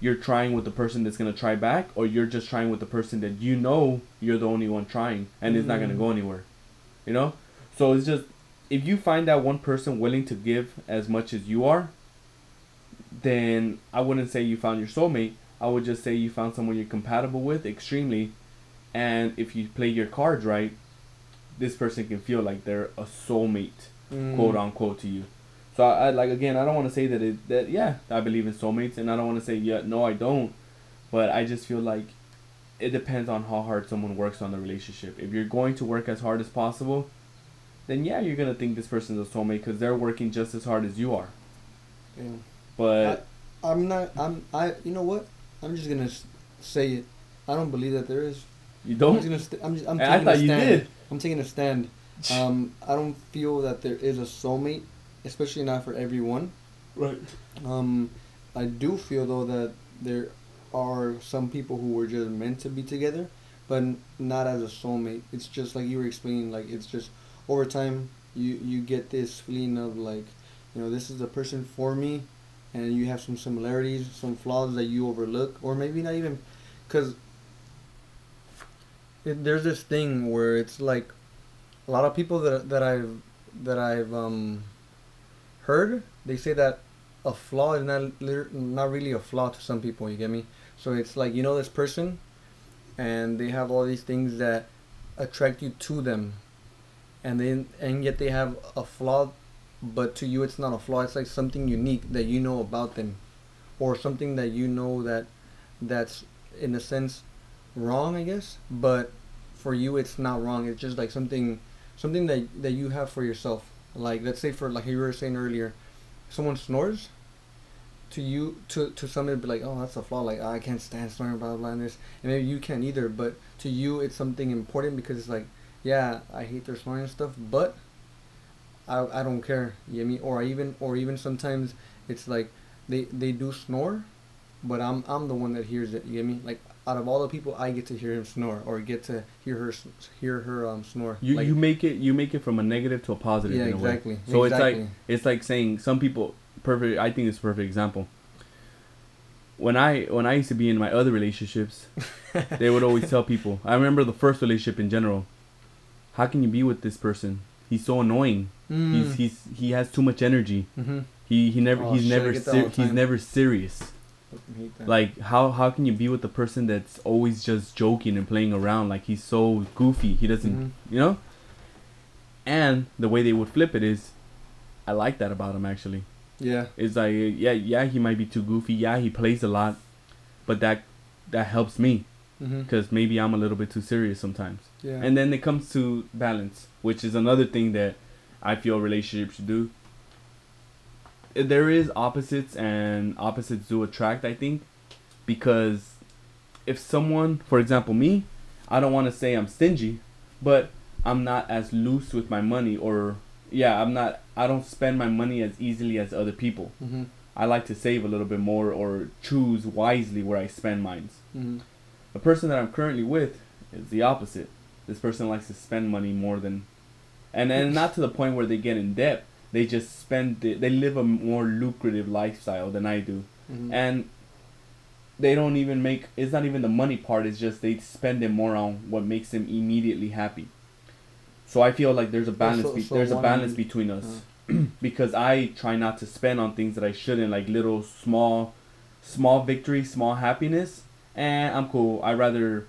you're trying with the person that's gonna try back or you're just trying with the person that you know you're the only one trying and it's not gonna Mm. go anywhere. You know? So it's just if you find that one person willing to give as much as you are, then I wouldn't say you found your soulmate. I would just say you found someone you're compatible with extremely and if you play your cards right, this person can feel like they're a soulmate Mm. quote unquote to you. So I, I like again I don't want to say that it that yeah I believe in soulmates and I don't want to say yeah no I don't, but I just feel like it depends on how hard someone works on the relationship. If you're going to work as hard as possible, then yeah you're gonna think this person's a soulmate because they're working just as hard as you are. Yeah. But I'm not. I'm. I. You know what? I'm just gonna say it. I don't believe that there is. you I'm don't. just gonna. St- I'm just. I'm taking I thought a you stand. did. I'm taking a stand. [laughs] Um, I don't feel that there is a soulmate, especially not for everyone. Right. Um, I do feel though that there are some people who were just meant to be together, but not as a soulmate. It's just like you were explaining. Like it's just over time you you get this feeling of like, you know, this is the person for me, and you have some similarities, some flaws that you overlook, or maybe not even, because there's this thing where it's like a lot of people that that I've that I've um heard they say that a flaw is not not really a flaw to some people. You get me? So it's like you know this person, and they have all these things that attract you to them, and then and yet they have a flaw, but to you it's not a flaw. It's like something unique that you know about them, or something that you know that that's in a sense wrong, I guess. But for you it's not wrong. It's just like something something that that you have for yourself. Like let's say for like you were saying earlier, someone snores. To you, to to somebody, be like, oh, that's a flaw. Like I can't stand snoring, blah blah, blah and this, and maybe you can't either. But to you, it's something important because it's like, yeah, I hate their snoring and stuff, but I I don't care. You get me? Or I even or even sometimes it's like they they do snore, but I'm I'm the one that hears it. You get me? Like out of all the people, I get to hear him snore or get to hear her hear her um snore. You like, you make it you make it from a negative to a positive Yeah, in a way. exactly, So it's like it's like saying some people perfect. I think it's a perfect example. When I when I used to be in my other relationships, [laughs] they would always tell people. I remember the first relationship in general. How can you be with this person? He's so annoying. Mm. He's he's he has too much energy. Mm-hmm. He he never Oh, he's never ser- he's never serious. Fucking hate that. Like how how can you be with a person that's always just joking and playing around? Like he's so goofy. He doesn't Mhm. you know. And the way they would flip it is, I like that about him actually. Yeah. It's like yeah yeah he might be too goofy. Yeah he plays a lot, but that that helps me Mm-hmm. because maybe I'm a little bit too serious sometimes. Yeah. And then it comes to balance, which is another thing that I feel relationships should do. Uh, There is opposites, and opposites do attract. I think, because if someone, for example, me, I don't want to say I'm stingy, but I'm not as loose with my money, or yeah, I'm not. I don't spend my money as easily as other people. mm-hmm. I like to save a little bit more or choose wisely where I spend mine. Mm-hmm. The person that I'm currently with is the opposite. This person likes to spend money more than, and and not to the point where they get in debt. They just spend. It, they live a more lucrative lifestyle than I do, Mm-hmm. and they don't even make. It's not even the money part. It's just they spend it more on what makes them immediately happy. So I feel like there's a balance. so- be- so there's a balance between us [clears throat] because I try not to spend on things that I shouldn't, like little small, small victory, small happiness, and I'm cool. I'd rather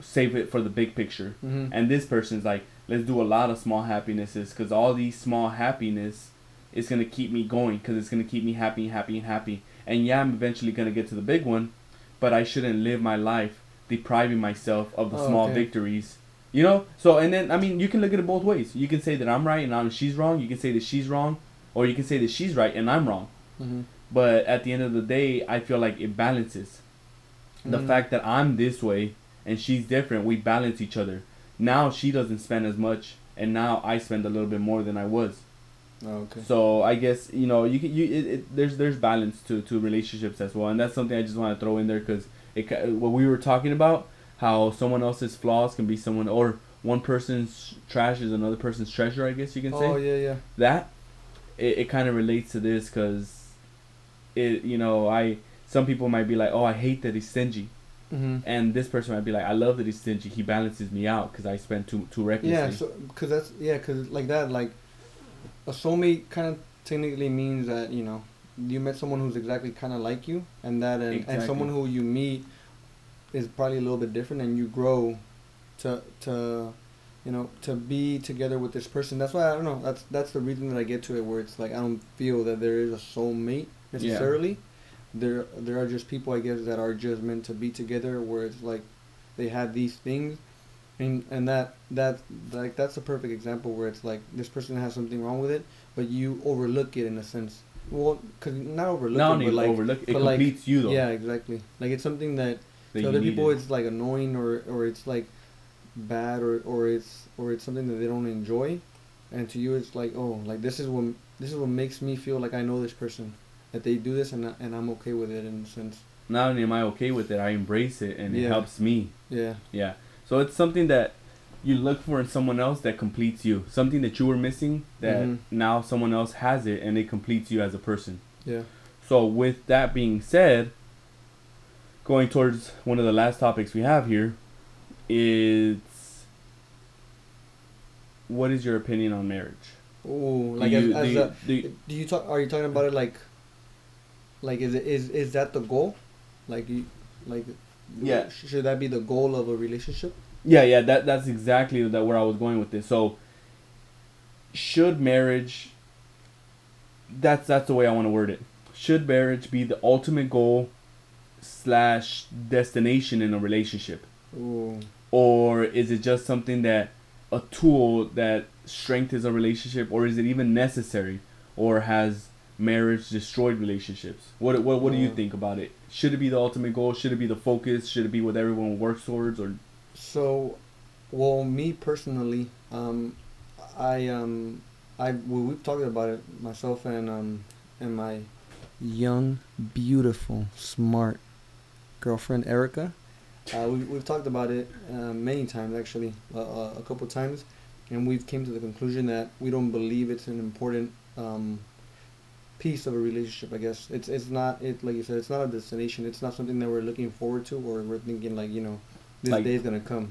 save it for the big picture. Mm-hmm. And this person's like, let's do a lot of small happinesses because all these small happiness is gonna keep me going because it's gonna keep me happy, happy, and happy. And yeah, I'm eventually gonna get to the big one, but I shouldn't live my life depriving myself of the Oh, small okay. victories. You know, so and then I mean, you can look at it both ways. You can say that I'm right and I'm she's wrong. You can say that she's wrong, or you can say that she's right and I'm wrong. Mm-hmm. But at the end of the day, I feel like it balances. The Mhm. fact that I'm this way and she's different, we balance each other. Now she doesn't spend as much, and now I spend a little bit more than I was. Oh, okay. So I guess you know you can, you it, it, there's there's balance to, to relationships as well, and that's something I just want to throw in there because it what we were talking about how someone else's flaws can be someone or one person's trash is another person's treasure. I guess you can say Oh yeah, yeah. that it, it kind of relates to this because it you know I some people might be like oh I hate that he's stingy Mm-hmm. and this person might be like I love that he's stingy he balances me out because I spend too too recklessly Yeah, so because that's yeah, because like that, like a soulmate kind of technically means that you know you met someone who's exactly kind of like you, and that and, and someone who you meet is probably a little bit different, and you grow to to you know to be together with this person. That's why I don't know. That's that's the reason that I get to it, where it's like I don't feel that there is a soulmate necessarily. There there are just people I guess that are just meant to be together, where it's like they have these things and and that that like that's a perfect example where it's like this person has something wrong with it, but you overlook it in a sense. Well, cause not overlook not it, but like overlook it but like- completes you though yeah, exactly. Like it's something that that to other people needed. it's like annoying or or it's like bad or or it's or it's something that they don't enjoy, and to you it's like oh like this is what this is what makes me feel like I know this person that they do this and and I'm okay with it in a sense. not only am I okay with it I embrace it and it helps me Yeah. yeah so it's something that you look for in someone else that completes you something that you were missing that Mhm. now someone else has it and it completes you as a person Yeah. So with that being said, going towards one of the last topics we have here is what is your opinion on marriage? Oh, Do like you- as, as do you- a, do you- Do you talk? Are you talking about it like? Like is it is is that the goal? Like you, like. Yeah. Should that be the goal of a relationship? yeah, yeah, that that's exactly that where I was going with this. So should marriage that's that's the way I want to word it. Should marriage be the ultimate goal slash destination in a relationship? Oh. or is it just something that a tool that strengthens a relationship or is it even necessary or has marriage destroyed relationships. What what, what do you Uh, think about it? Should it be the ultimate goal? Should it be the focus? Should it be what everyone works towards or? So, well, me personally, um, I um, I we, we've talked about it myself and um, and my young, beautiful, smart girlfriend Erica. Uh, we we've talked about it uh, many times actually, uh, uh, a couple times, and we've came to the conclusion that we don't believe it's an important um, piece of a relationship. I guess it's it's not it like you said it's not a destination. It's not something that we're looking forward to or we're thinking like you know this Like- day is gonna come.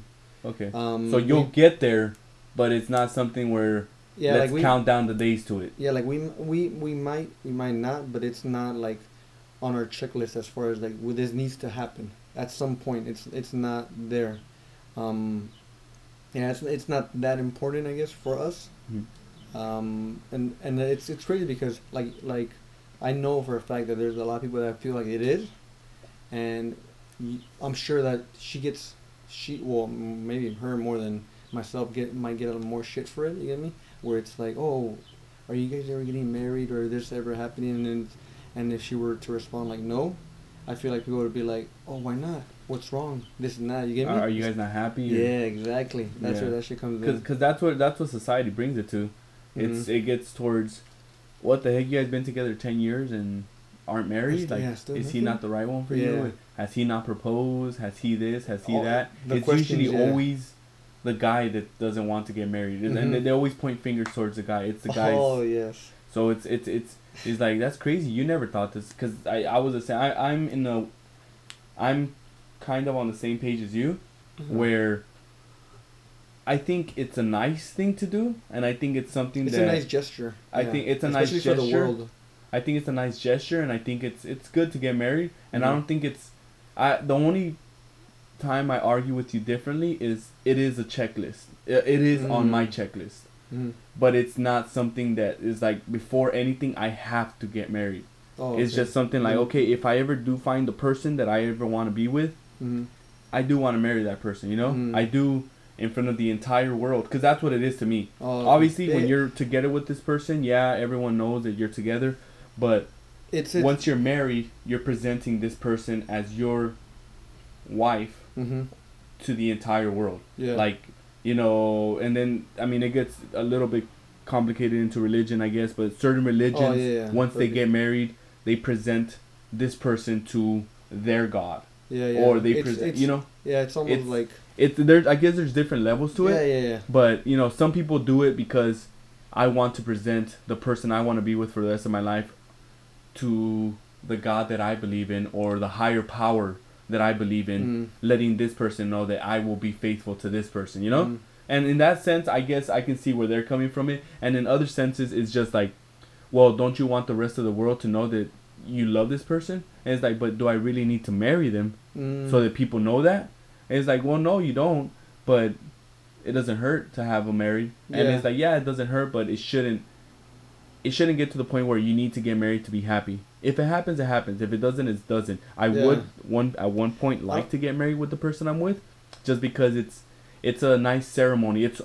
okay Um, so you'll we- get there but it's not something where Yeah, let's like we count down the days to it. Yeah, like we we we might we might not, but it's not like on our checklist as far as like well, this needs to happen at some point. It's it's not there. Um, yeah, it's it's not that important, I guess, for us. Mhm. Um, and and it's it's crazy because like like I know for a fact that there's a lot of people that feel like it is, and I'm sure that she gets she well maybe her more than myself get might get a little more shit for it. You get me? Where it's like, oh, are you guys ever getting married or this ever happening? And and if she were to respond like no, I feel like people would be like, oh, why not? What's wrong? This and that. You get me? Are, you guys not happy? yeah, exactly. That's Yeah. where that shit comes Because in. cause that's what that's what society brings it to. It's Mhm. it gets towards, what the heck? You guys been together ten years and aren't married? Like, yeah, is he not the right one for Yeah. you? Has he not proposed? Has he this? Has he Oh, that? it's usually yeah. always the guy that doesn't want to get married, and, and they, they always point fingers towards the guy. It's the guy. Oh yes. So it's it's it's it's like that's crazy. You never thought this because I I was the same. I I'm in the, I'm, kind of on the same page as you, Mm-hmm. where. I think it's a nice thing to do, and I think it's something It's that a nice gesture. I yeah. think it's a nice Especially for the gesture. world. I think it's a nice gesture, and I think it's it's good to get married. And I Mhm. don't think it's, I the only time I argue with you differently is it is a checklist. It, it is on Mhm. my checklist, Mhm. but it's not something that is like before anything I have to get married. Oh, It's okay. just something like Mhm. okay, if I ever do find the person that I ever want to be with, Mhm. I do want to marry that person. You know, Mhm. I do in front of the entire world because that's what it is to me. Oh, Obviously, it- when you're together with this person, yeah, everyone knows that you're together, but it's, it's once you're married, you're presenting this person as your wife hmm to the entire world. yeah Like, you know, and then I mean it gets a little bit complicated into religion, I guess, but certain religions Oh, yeah, yeah. once they get married, they present this person to their god yeah yeah or they It's- present, it's- you know, yeah it's almost like it's there's I guess there's different levels to yeah it. yeah yeah But you know, some people do it because I want to present the person I want to be with for the rest of my life to the God that I believe in or the higher power that I believe in, Mm. letting this person know that I will be faithful to this person, you know? Mm. And in that sense, I guess I can see where they're coming from it. And in other senses, it's just like, well, don't you want the rest of the world to know that you love this person? And it's like, but do I really need to marry them Mm. so that people know that? And it's like, well, no, you don't. But it doesn't hurt to have them married. And Yeah. it's like, yeah, it doesn't hurt, but it shouldn't. It shouldn't get to the point where you need to get married to be happy. If it happens, it happens. If it doesn't, it doesn't. I Yeah. would one at one point like to get married with the person I'm with, just because it's it's a nice ceremony. It's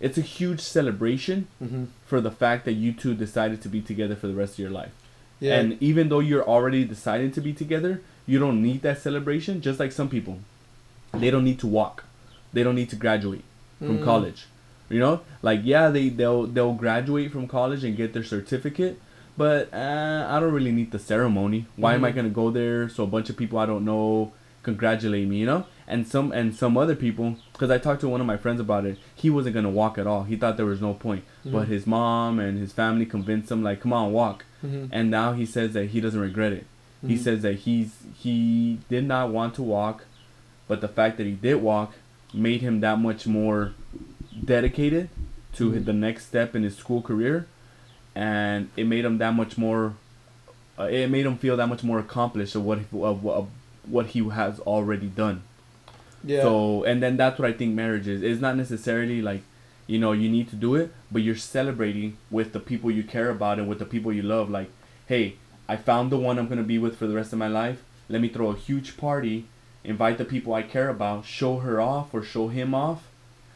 it's a huge celebration Mhm. for the fact that you two decided to be together for the rest of your life. yeah And even though you're already deciding to be together, you don't need that celebration. Just like some people, they don't need to walk, they don't need to graduate from Mm. college. You know, like yeah, they they'll they'll graduate from college and get their certificate, but uh, I don't really need the ceremony. Why am I Mhm. gonna go there so a bunch of people I don't know congratulate me? You know, and some and some other people, because I talked to one of my friends about it, he wasn't gonna walk at all. He thought there was no point, but Mhm. his mom and his family convinced him like, come on, walk Mhm. and now he says that he doesn't regret it. He Mhm. says that he's he did not want to walk, but the fact that he did walk made him that much more dedicated to Mhm. the next step in his school career, and it made him that much more. Uh, it made him feel that much more accomplished of what of, what- of what he has already done. yeah So and then that's what I think marriage is. It's not necessarily like, you know, you need to do it, but you're celebrating with the people you care about and with the people you love. Like, hey, I found the one I'm gonna be with for the rest of my life. Let me throw a huge party, invite the people I care about, show her off or show him off,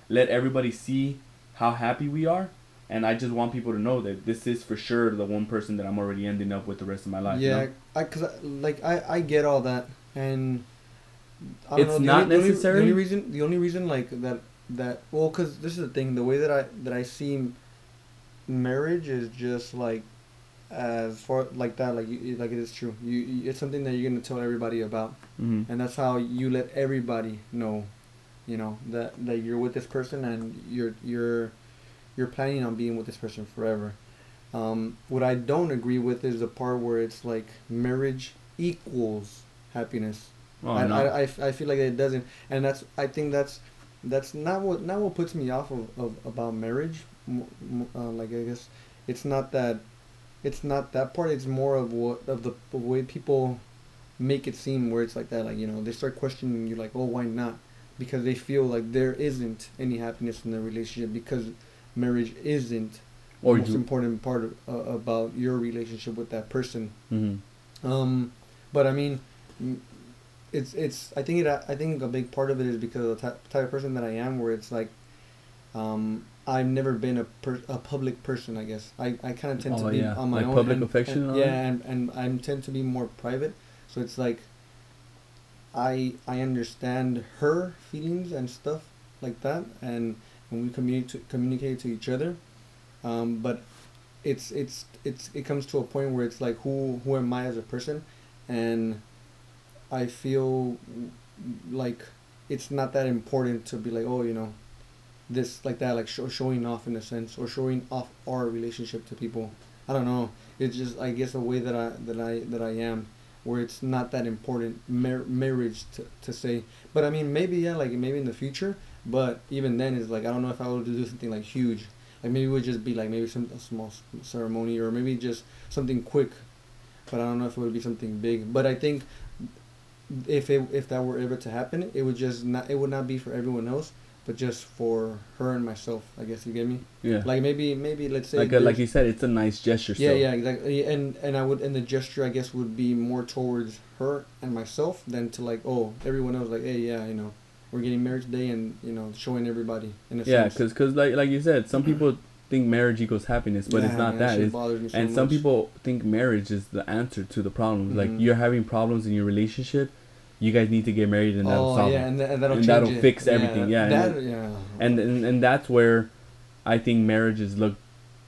let everybody see how happy we are. And I just want people to know that this is for sure the one person that I'm already ending up with the rest of my life. you yeah know? I cause I, like I I get all that and I don't It's know, not only, the only- necessary? The only reason the only reason like that that well because this is the thing the way that I that I see marriage is just like as far like that like you, like it is true you, you it's something that you're gonna tell everybody about Mhm. and that's how you let everybody know you know that that you're with this person and you're you're you're planning on being with this person forever um, what i don't agree with is the part where it's like marriage equals happiness Oh, I, no. I, I, I feel like it doesn't and that's i think that's that's not what not what puts me off of, of about marriage. Uh, like I guess it's not that it's not that part. It's more of what of the, the way people make it seem where it's like that. Like you know they start questioning you like oh why not because they feel like there isn't any happiness in the relationship because marriage isn't Or the most you- important part of, uh, about your relationship with that person. hmm Um, but I mean, it's it's. I think it. I think a big part of it is because of the type, type of person that I am, where it's like, um, I've never been a per, a public person. I guess I, I kind of tend Oh, to be yeah. on my Like own. public and, affection and- and yeah, and and I tend to be more private. So it's like, I I understand her feelings and stuff like that, and when we communicate communicate to each other, um, but it's it's it's it comes to a point where it's like who who am I as a person, and I feel like it's not that important to be like oh you know this like that like show, showing off in a sense or showing off our relationship to people. I don't know. It's just i guess a way that i that i that i am where it's not that important mar- marriage to, to say. But i mean maybe yeah like maybe in the future but even then it's like i don't know if i would do something like huge. Like maybe it would just be like maybe some small ceremony or maybe just something quick but i don't know if it would be something big. But i think if it if that were ever to happen it would just not it would not be for everyone else but just for her and myself i guess you get me Yeah. like maybe maybe let's say like uh, like you said, it's a nice gesture. yeah still. yeah exactly and and i would and the gesture i guess would be more towards her and myself than to like oh everyone else like hey yeah you know we're getting married today and you know showing everybody in a Yeah, sense. because cause like like you said, some people think marriage equals happiness, but it's not man, that. It's, bothers me so and some people think marriage is the answer to the problems. Like Mhm. you're having problems in your relationship, you guys need to get married and that'll oh solve yeah it. and, th- and that'll And that'll fix everything, yeah, and that, it- yeah And, and and that's where I think marriage is looked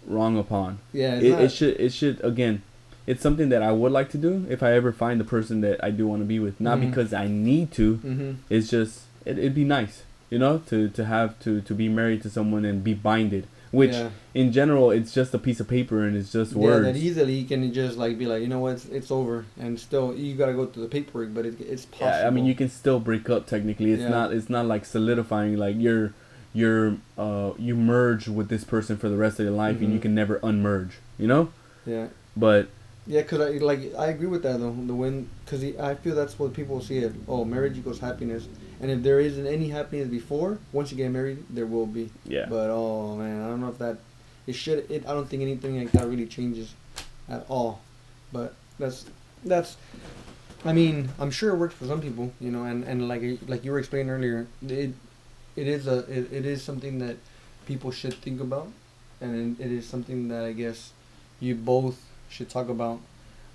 wrong upon. yeah It, it should it should again, it's something that I would like to do if I ever find the person that I do want to be with. Not Mhm. because I need to. hmm It's just it, it'd be nice, you know, to to have to to be married to someone and be binded. Which yeah. in general, it's just a piece of paper and it's just Yeah, words. that easily you can just like be like, you know what, it's, it's over, and still you gotta go through the paperwork, but it, it's possible. Yeah, I mean, you can still break up technically. It's Yeah. not. It's not like solidifying. Like you're, you're, uh, you merge with this person for the rest of your life, and you Mhm. can never unmerge. You know. Yeah, But yeah, cause I like I agree with that though. The when, cause I feel that's what people see it. Oh, marriage equals happiness, and if there isn't any happiness before, once you get married, there will be. yeah, But oh man, I don't know if that it should. It I don't think anything like that really changes at all. But that's that's. I mean, I'm sure it works for some people, you know, and, and like like you were explaining earlier, it it is a it, it is something that people should think about, and it is something that I guess you both should talk about.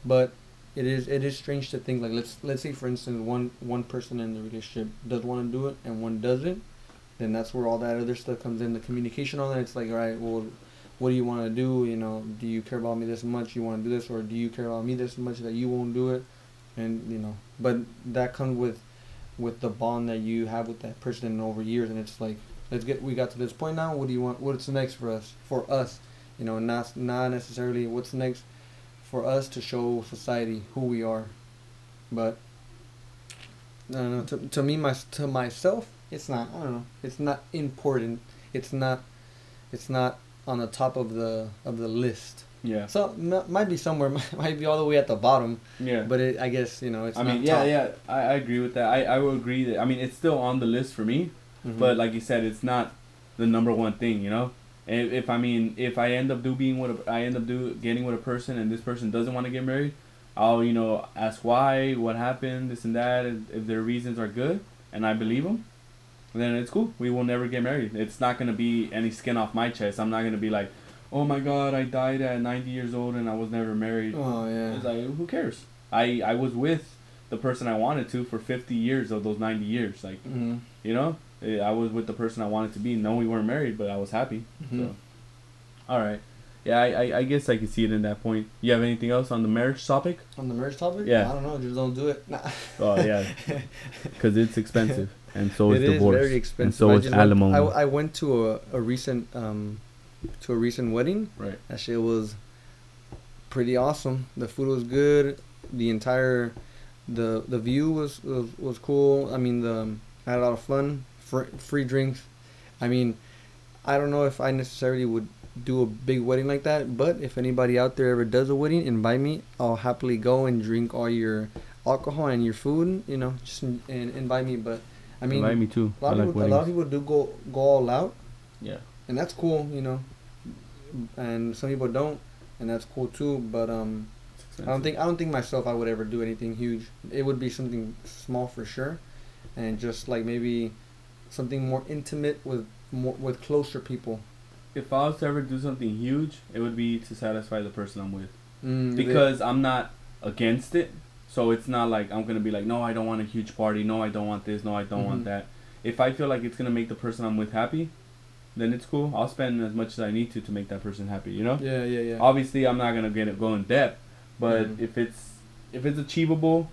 But it is it is strange to think like let's let's say for instance one one person in the relationship does want to do it and one doesn't, then that's where all that other stuff comes in. The communication on that, it's like, all right, well, what do you want to do? You know, do you care about me this much? You want to do this, or do you care about me this much that you won't do it? And you know, but that comes with with the bond that you have with that person over years, and it's like, let's get we got to this point now. What do you want? What's next for us? For us, you know, not not necessarily what's next for us to show society who we are, but. I don't know. To, to me, my to myself, it's not. I don't know. It's not important. It's not. It's not on the top of the of the list. yeah, So m- might be somewhere. [laughs] Might be all the way at the bottom. yeah. But it, I guess you know it's. I not mean, yeah, top. yeah. I, I agree with that. I I will agree that. I mean, it's still on the list for me, mm-hmm. but like you said, it's not the number one thing. You know. If, if I mean, if I end up do being with a, I end up do getting with a person and this person doesn't want to get married, I'll you know ask why, what happened, this and that. If their reasons are good and I believe them, then it's cool. We will never get married. It's not gonna be any skin off my chest. I'm not gonna be like, oh my god, I died at 90 years old and I was never married. Oh yeah. It's like who cares? I I was with the person I wanted to for 50 years of those 90 years. Like hmm you know, I was with the person I wanted to be. No, we weren't married, but I was happy. Mhm. So, all right. Yeah, I, I, I guess I can see it in that point. You have anything else on the marriage topic? On the marriage topic. Yeah. I don't know. Just don't do it. Nah. Oh yeah, [laughs] because it's expensive, and so is It is divorce, It is very expensive. and so I is just went- alimony. I, I went to a, a recent um, to a recent wedding. right. That shit was pretty awesome. The food was good. The entire the the view was was, was cool. I mean the I had a lot of fun. Fr- free drinks. I mean, I don't know if I necessarily would do a big wedding like that, but if anybody out there ever does a wedding, invite me. I'll happily go and drink all your alcohol and your food. You know, just in, and invite me. But I mean, invite me too. a lot, I of like people, a lot of people do go go all out, Yeah. and that's cool. You know, and some people don't, and that's cool too. But um, I don't think I don't think myself I would ever do anything huge. It would be something small for sure, and just like maybe something more intimate with more with closer people. If I was to ever do something huge, it would be to satisfy the person I'm with. Mm, Because I'm not against it. So it's not like I'm gonna be like, no, I don't want a huge party. No, I don't want this. No, I don't Mhm. want that. If I feel like it's gonna make the person I'm with happy, then it's cool. I'll spend as much as I need to to make that person happy. You know. yeah, yeah, yeah. Obviously, I'm not gonna get it go in depth, but Mhm. if it's if it's achievable,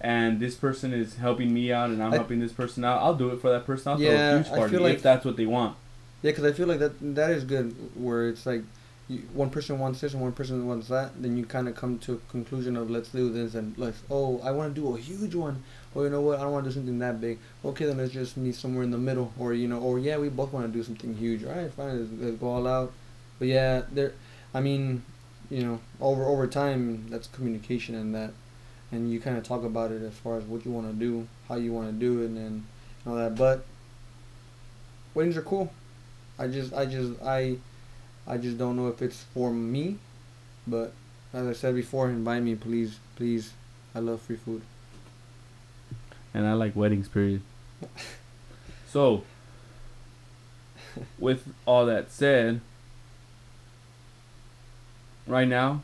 and this person is helping me out, and I'm I- helping this person out, I'll do it for that person. I'll Yeah, throw a huge I party feel like- if that's what they want. Yeah, because I feel like that that is good. Where it's like, you, one person wants this and one person wants that, then you kind of come to a conclusion of let's do this and let's oh I want to do a huge one, or you know what I don't want to do something that big. Okay, then let's just meet somewhere in the middle, or you know, or yeah we both want to do something huge. All right, fine, let's, let's go all out. But yeah, there, I mean, you know, over over time that's communication and that, and you kind of talk about it as far as what you want to do, how you want to do it, and then all that. But weddings are cool. I just, I just, I, I just don't know if it's for me, but as I said before, invite me, please, please. I love free food. and I like weddings. Period. [laughs] so, with all that said, right now,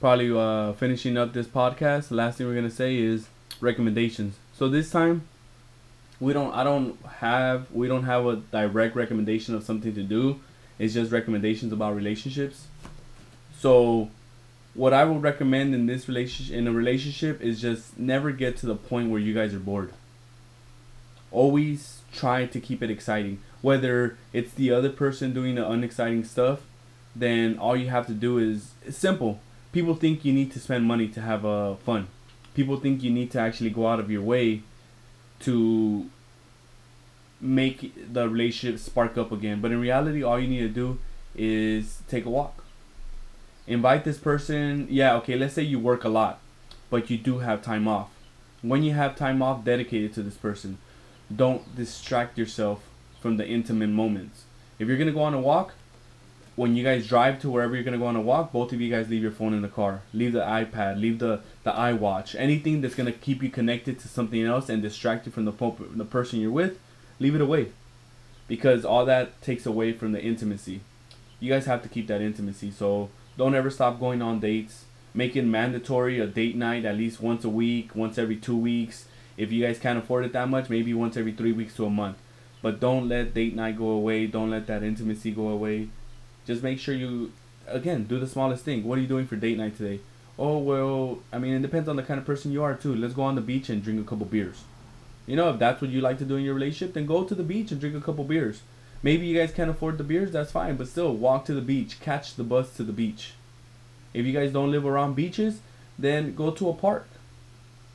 probably uh, finishing up this podcast. The last thing we're gonna say is recommendations. So this time, we don't. I don't have. We don't have a direct recommendation of something to do. It's just recommendations about relationships. So what I would recommend in this relationship in a relationship is just never get to the point where you guys are bored. Always try to keep it exciting. Whether it's the other person doing the unexciting stuff, then all you have to do is it's simple. People think you need to spend money to have uh, fun. People think you need to actually go out of your way to make the relationship spark up again. But in reality, all you need to do is take a walk invite this person yeah okay let's say you work a lot but you do have time off when you have time off dedicated to this person don't distract yourself from the intimate moments if you're gonna go on a walk when you guys drive to wherever you're gonna go on a walk both of you guys leave your phone in the car leave the ipad leave the the iwatch anything that's gonna keep you connected to something else and distract you from the, po- the person you're with leave it away because all that takes away from the intimacy you guys have to keep that intimacy so don't ever stop going on dates. Make it mandatory a date night at least once a week, once every two weeks. If you guys can't afford it that much, maybe once every three weeks to a month. But don't let date night go away. Don't let that intimacy go away. Just make sure you, again, do the smallest thing. What are you doing for date night today? Oh, well, I mean, it depends on the kind of person you are, too. Let's go on the beach and drink a couple beers. You know, if that's what you like to do in your relationship, then go to the beach and drink a couple beers. Maybe you guys can't afford the beers, that's fine, but still walk to the beach, catch the bus to the beach. If you guys don't live around beaches, then go to a park.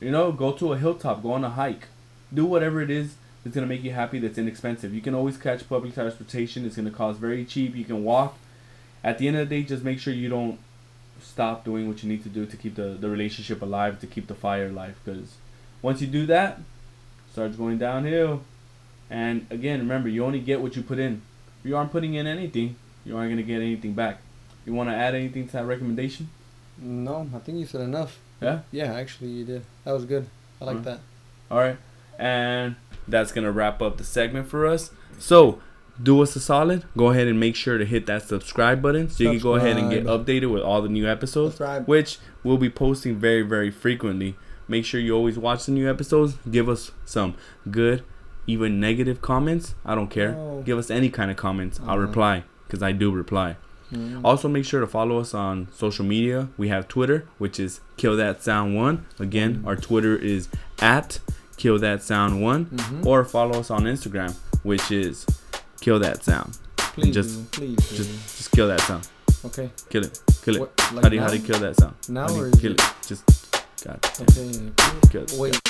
You know, go to a hilltop, go on a hike. Do whatever it is that's gonna make you happy that's inexpensive. You can always catch public transportation, it's gonna cost very cheap, you can walk. At the end of the day, just make sure you don't stop doing what you need to do to keep the, the relationship alive, to keep the fire alive. Because once you do that, it starts going downhill. And again, remember, you only get what you put in. If you aren't putting in anything, you aren't gonna get anything back. You want to add anything to that recommendation? No, I think you said enough. Yeah. Yeah, actually you did. That was good. I like that. All right, and that's gonna wrap up the segment for us. So, do us a solid. Go ahead and make sure to hit that subscribe button so you can go ahead and get updated with all the new episodes, Subscribe. which we'll be posting very, very frequently. Make sure you always watch the new episodes. Give us some good, even negative comments. I don't care. No. Give us any kind of comments. I'll Uh-huh. reply because I do reply. Mm. Also, make sure to follow us on social media. We have Twitter, which is Kill That Sound One. Again, our Twitter is at Kill That Sound One, Mhm. or follow us on Instagram, which is Kill That Sound. Please, just- please. Just, just kill that sound. okay. Kill it. Kill it. What, like how do you, how do you kill that sound? Now how do you or is kill it- it? Just God. damn. Okay. Kill it. Wait.